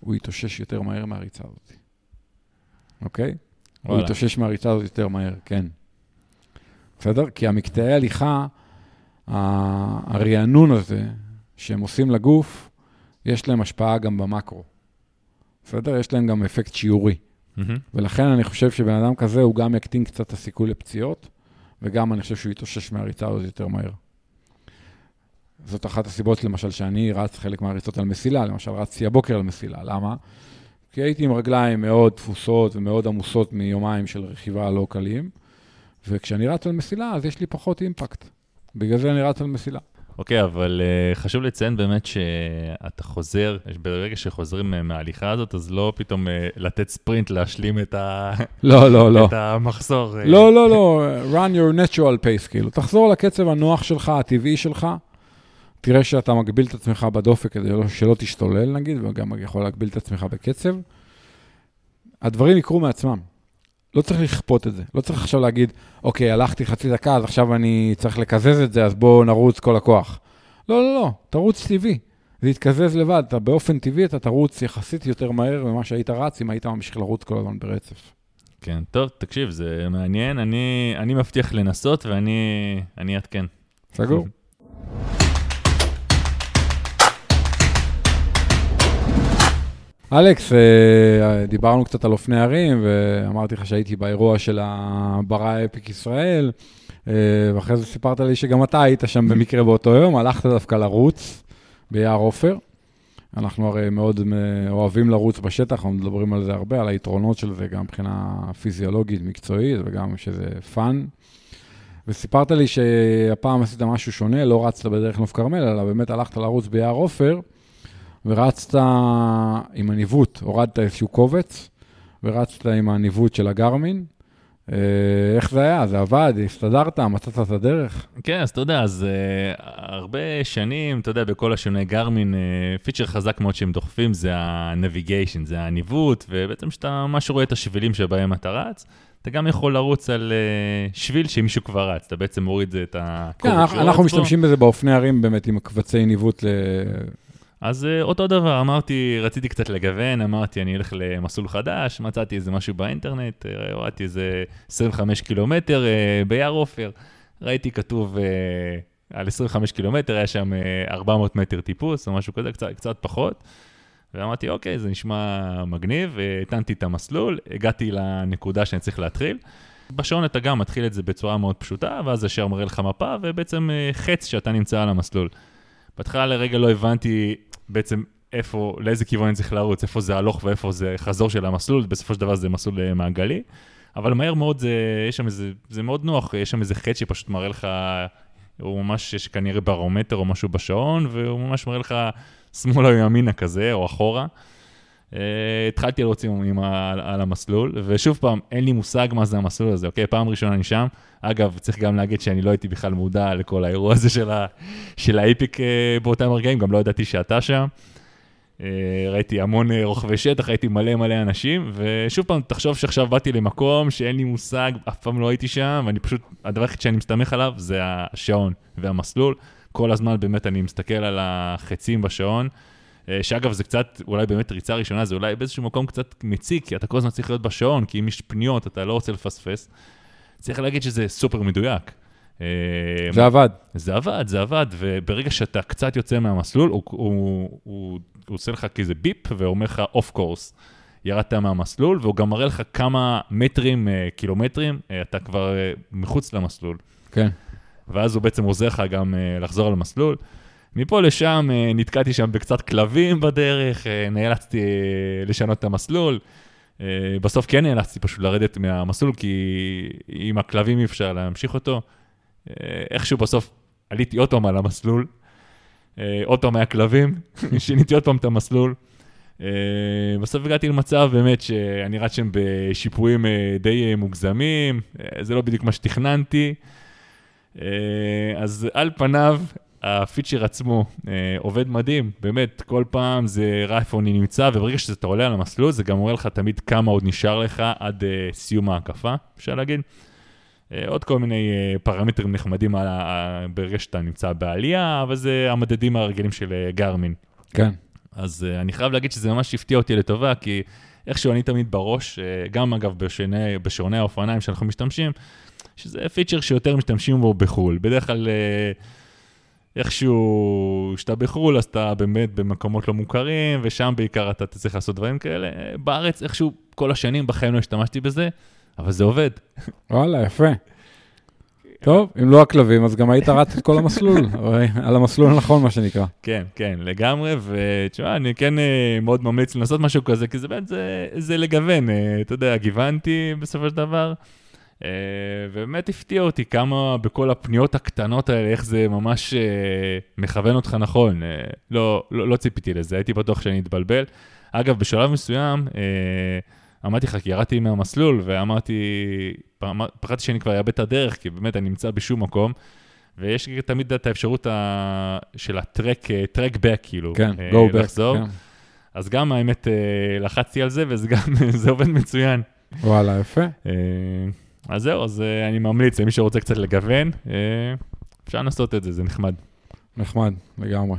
הוא יתאושש יותר מהר מהריצה הזאת. אוקיי? הוא וואלה. יתאושש מהריצה הזאת יותר מהר, כן. בסדר? כי המקטעי הליכה, הרענון הזה שהם עושים לגוף, יש להם השפעה גם במקרו. בסדר? יש להם גם אפקט שיעורי. מהמם. ולכן אני חושב שבן אדם כזה, הוא גם יקטין קצת את הסיכוי לפציעות, וגם אני חושב שהוא יתאושש מהריצה הזאת יותר מהר. זאת אחת הסיבות, למשל, שאני רץ חלק מהריצות על מסילה, למשל, רצתי הבוקר על מסילה. למה? כי הייתי עם רגליים מאוד תפוסות ומאוד עמוסות מיומיים של רכיבה לא קלים, וכשאני רץ על מסילה, אז יש לי פחות אימפקט. בגלל זה אני רץ על מסילה. אוקיי, אבל uh, חשוב לציין באמת שאתה חוזר, ברגע שחוזרים uh, מההליכה הזאת, אז לא פתאום uh, לתת ספרינט להשלים את, ה... <laughs> לא, לא, לא. את המחסור. לא, לא, לא, run your natural pace, כאילו. תחזור לקצב הנוח שלך, הטבעי שלך, תראה שאתה מגביל את עצמך בדופק כדי לא- שלא תשתולל, נגיד, וגם יכול להגביל את עצמך בקצב. הדברים יקרו מעצמם. לא צריך לכפות את זה. לא צריך עכשיו להגיד, אוקיי, הלכתי חצי דקה, אז עכשיו אני צריך לקזז את זה, אז בואו נרוץ כל הכוח. לא, לא, לא, תרוץ טבעי. זה יתקזז לבד. אתה באופן טבעי, אתה תרוץ יחסית יותר מהר ממה שהיית רץ, אם היית ממשיך לרוץ כל הזמן ברצף. כן, טוב, תקשיב, זה מעניין, אני, אני מבטיח לנסות ואני אני אעדכן. סגור? אלכס, אה, דיברנו קצת על אופני הרים, ואמרתי לך שהייתי באירוע של הברא Epic Israel, אה, ואחרי זה סיפרת לי שגם אתה היית שם במקרה באותו יום, הלכת דווקא לרוץ ביער עופר. אנחנו הרי מאוד אה, אוהבים לרוץ בשטח, אנחנו מדברים על זה הרבה, על היתרונות של זה, גם מבחינה פיזיולוגית, מקצועית, וגם שזה fun. וסיפרת לי שהפעם עשית משהו שונה, לא רצת בדרך נוף כרמל, אלא באמת הלכת לרוץ ביער עופר, ורצת עם הניווט, הורדת איזשהו קובץ, ורצת עם הניווט של הגרמין. אה, איך זה היה? זה עבד? הסתדרת? מצאת את הדרך? כן, אז אתה יודע, אז uh, הרבה שנים, אתה יודע, בכל השונה גרמין, uh, פיצ'ר חזק מאוד שהם דוחפים זה ה-navigation, זה הניווט, ובעצם כשאתה ממש רואה את השבילים שבהם אתה רץ, אתה גם יכול לרוץ על uh, שביל שמישהו כבר רץ, אתה בעצם מוריד את ה... כן, אנחנו, אנחנו משתמשים בזה באופני ערים באמת עם קבצי ניווט ל... אז uh, אותו דבר, אמרתי, רציתי קצת לגוון, אמרתי, אני אלך למסלול חדש, מצאתי איזה משהו באינטרנט, uh, הורדתי איזה 25 קילומטר uh, ביער עופר, ראיתי כתוב על 25 קילומטר, היה שם uh, 400 מטר טיפוס או משהו כזה, קצת, קצת פחות. ואמרתי, אוקיי, זה נשמע מגניב, והטענתי את המסלול, הגעתי לנקודה שאני צריך להתחיל. בשעון אתה גם מתחיל את זה בצורה מאוד פשוטה, ואז ישר מראה לך מפה, ובעצם חץ שאתה נמצא על המסלול. בהתחלה לרגע לא הבנתי בעצם איפה, לאיזה כיוון אני צריך לרוץ, איפה זה הלוך ואיפה זה חזור של המסלול, בסופו של דבר זה מסלול אה, מעגלי, אבל מהר מאוד זה, יש שם איזה, זה מאוד נוח, יש שם איזה חץ שפשוט מראה לך הוא ממש, יש כנראה ברומטר או משהו בשעון, והוא ממש מראה לך שמאלה או ימינה כזה, או אחורה. Uh, התחלתי לרוץ עם, על, על המסלול, ושוב פעם, אין לי מושג מה זה המסלול הזה, אוקיי? פעם ראשונה אני שם. אגב, צריך גם להגיד שאני לא הייתי בכלל מודע לכל האירוע הזה של, ה, של האיפיק uh, באותם הרגעים, גם לא ידעתי שאתה שם. Uh, ראיתי המון רוכבי שטח, ראיתי מלא מלא אנשים, ושוב פעם, תחשוב שעכשיו באתי למקום שאין לי מושג, אף פעם לא הייתי שם, ואני פשוט, הדבר היחיד שאני מסתמך עליו זה השעון והמסלול. כל הזמן באמת אני מסתכל על החצים בשעון. אה, שאגב, זה קצת, אולי באמת ריצה ראשונה, זה אולי באיזשהו מקום קצת מציק, כי אתה כל הזמן צריך להיות בשעון, כי אם יש פניות, אתה לא רוצה לפספס. צריך להגיד שזה סופר מדויק. אה, זה עבד. זה עבד, זה עבד, וברגע שאתה קצת יוצא מהמסלול, הוא, הוא, הוא, הוא, עושה לך כזה ביפ ואומר לך אוף קורס. ירדת מהמסלול, והוא גם מראה לך כמה מטרים, אה, קילומטרים, אתה כבר מחוץ למסלול. כן. ואז הוא בעצם עוזר לך גם לחזור למסלול. מפה לשם אה, נתקעתי שם בקצת כלבים בדרך, אה, נאלצתי אה, לשנות את המסלול. בסוף כן נאלצתי פשוט לרדת מהמסלול, כי עם הכלבים אי אפשר להמשיך אותו. איכשהו בסוף עליתי עוד פעם על המסלול, עוד פעם היה כלבים, <laughs> שיניתי עוד פעם את המסלול. בסוף הגעתי למצב באמת שאני רץ שם בשיפועים די מוגזמים, זה לא בדיוק מה שתכננתי. אז על פניו, הפיצ'ר עצמו אה, עובד מדהים, באמת, כל פעם זה ראה איפה אני נמצא, וברגע שאתה עולה על המסלול, זה גם מראה לך תמיד כמה עוד נשאר לך עד אה, סיום ההקפה, אפשר להגיד. אה, עוד כל מיני אה, פרמטרים נחמדים על, אה, ברגע שאתה נמצא בעלייה, אבל זה המדדים הרגילים של אה, גרמין. כן. אז אה, אני חייב להגיד שזה ממש הפתיע אותי לטובה, כי איכשהו אני תמיד בראש, אה, גם אגב בשעוני, בשעוני האופניים שאנחנו משתמשים, שזה פיצ'ר שיותר משתמשים בו בחו"ל. בדרך כלל... איכשהו, כשאתה בחו"ל, אז אתה באמת במקומות לא מוכרים, ושם בעיקר אתה צריך לעשות דברים כאלה. בארץ, איכשהו, כל השנים בחיים לא השתמשתי בזה, אבל זה עובד. וואלה, יפה. טוב, אם לא הכלבים, אז גם היית רץ את כל המסלול, <laughs> על המסלול הנכון, מה שנקרא. כן, כן, לגמרי, ותשמע, אני כן אה, מאוד ממליץ לנסות משהו כזה, כי זה באמת, זה, זה לגוון, אה, אתה יודע, גיוונתי בסופו של דבר. Uh, ובאמת הפתיע אותי כמה בכל הפניות הקטנות האלה, איך זה ממש uh, מכוון אותך נכון. Uh, לא, לא, לא ציפיתי לזה, הייתי בטוח שאני אתבלבל. אגב, בשלב מסוים, אמרתי לך, כי ירדתי מהמסלול, ואמרתי, פחדתי שאני כבר אאבד את הדרך, כי באמת אני נמצא בשום מקום. ויש תמיד את האפשרות ה... של הטרק, טרק בק, כאילו, כן, go back, לחזור. כן. אז גם האמת, לחצתי על זה, וזה גם, <laughs> זה עובד מצוין. וואלה, יפה. אז זהו, אז uh, אני ממליץ למי שרוצה קצת לגוון, uh, אפשר לנסות את זה, זה נחמד. נחמד, לגמרי.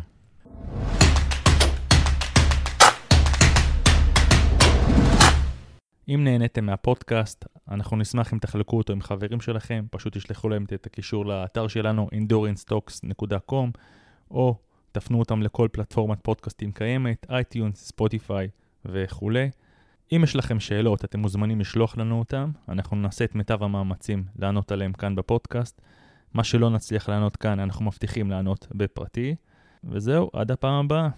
אם נהניתם מהפודקאסט, אנחנו נשמח אם תחלקו אותו עם חברים שלכם, פשוט תשלחו להם את הקישור לאתר שלנו, endurancetalks.com, או תפנו אותם לכל פלטפורמת פודקאסטים קיימת, iTunes, Spotify וכולי. אם יש לכם שאלות, אתם מוזמנים לשלוח לנו אותם, אנחנו נעשה את מיטב המאמצים לענות עליהם כאן בפודקאסט. מה שלא נצליח לענות כאן, אנחנו מבטיחים לענות בפרטי. וזהו, עד הפעם הבאה.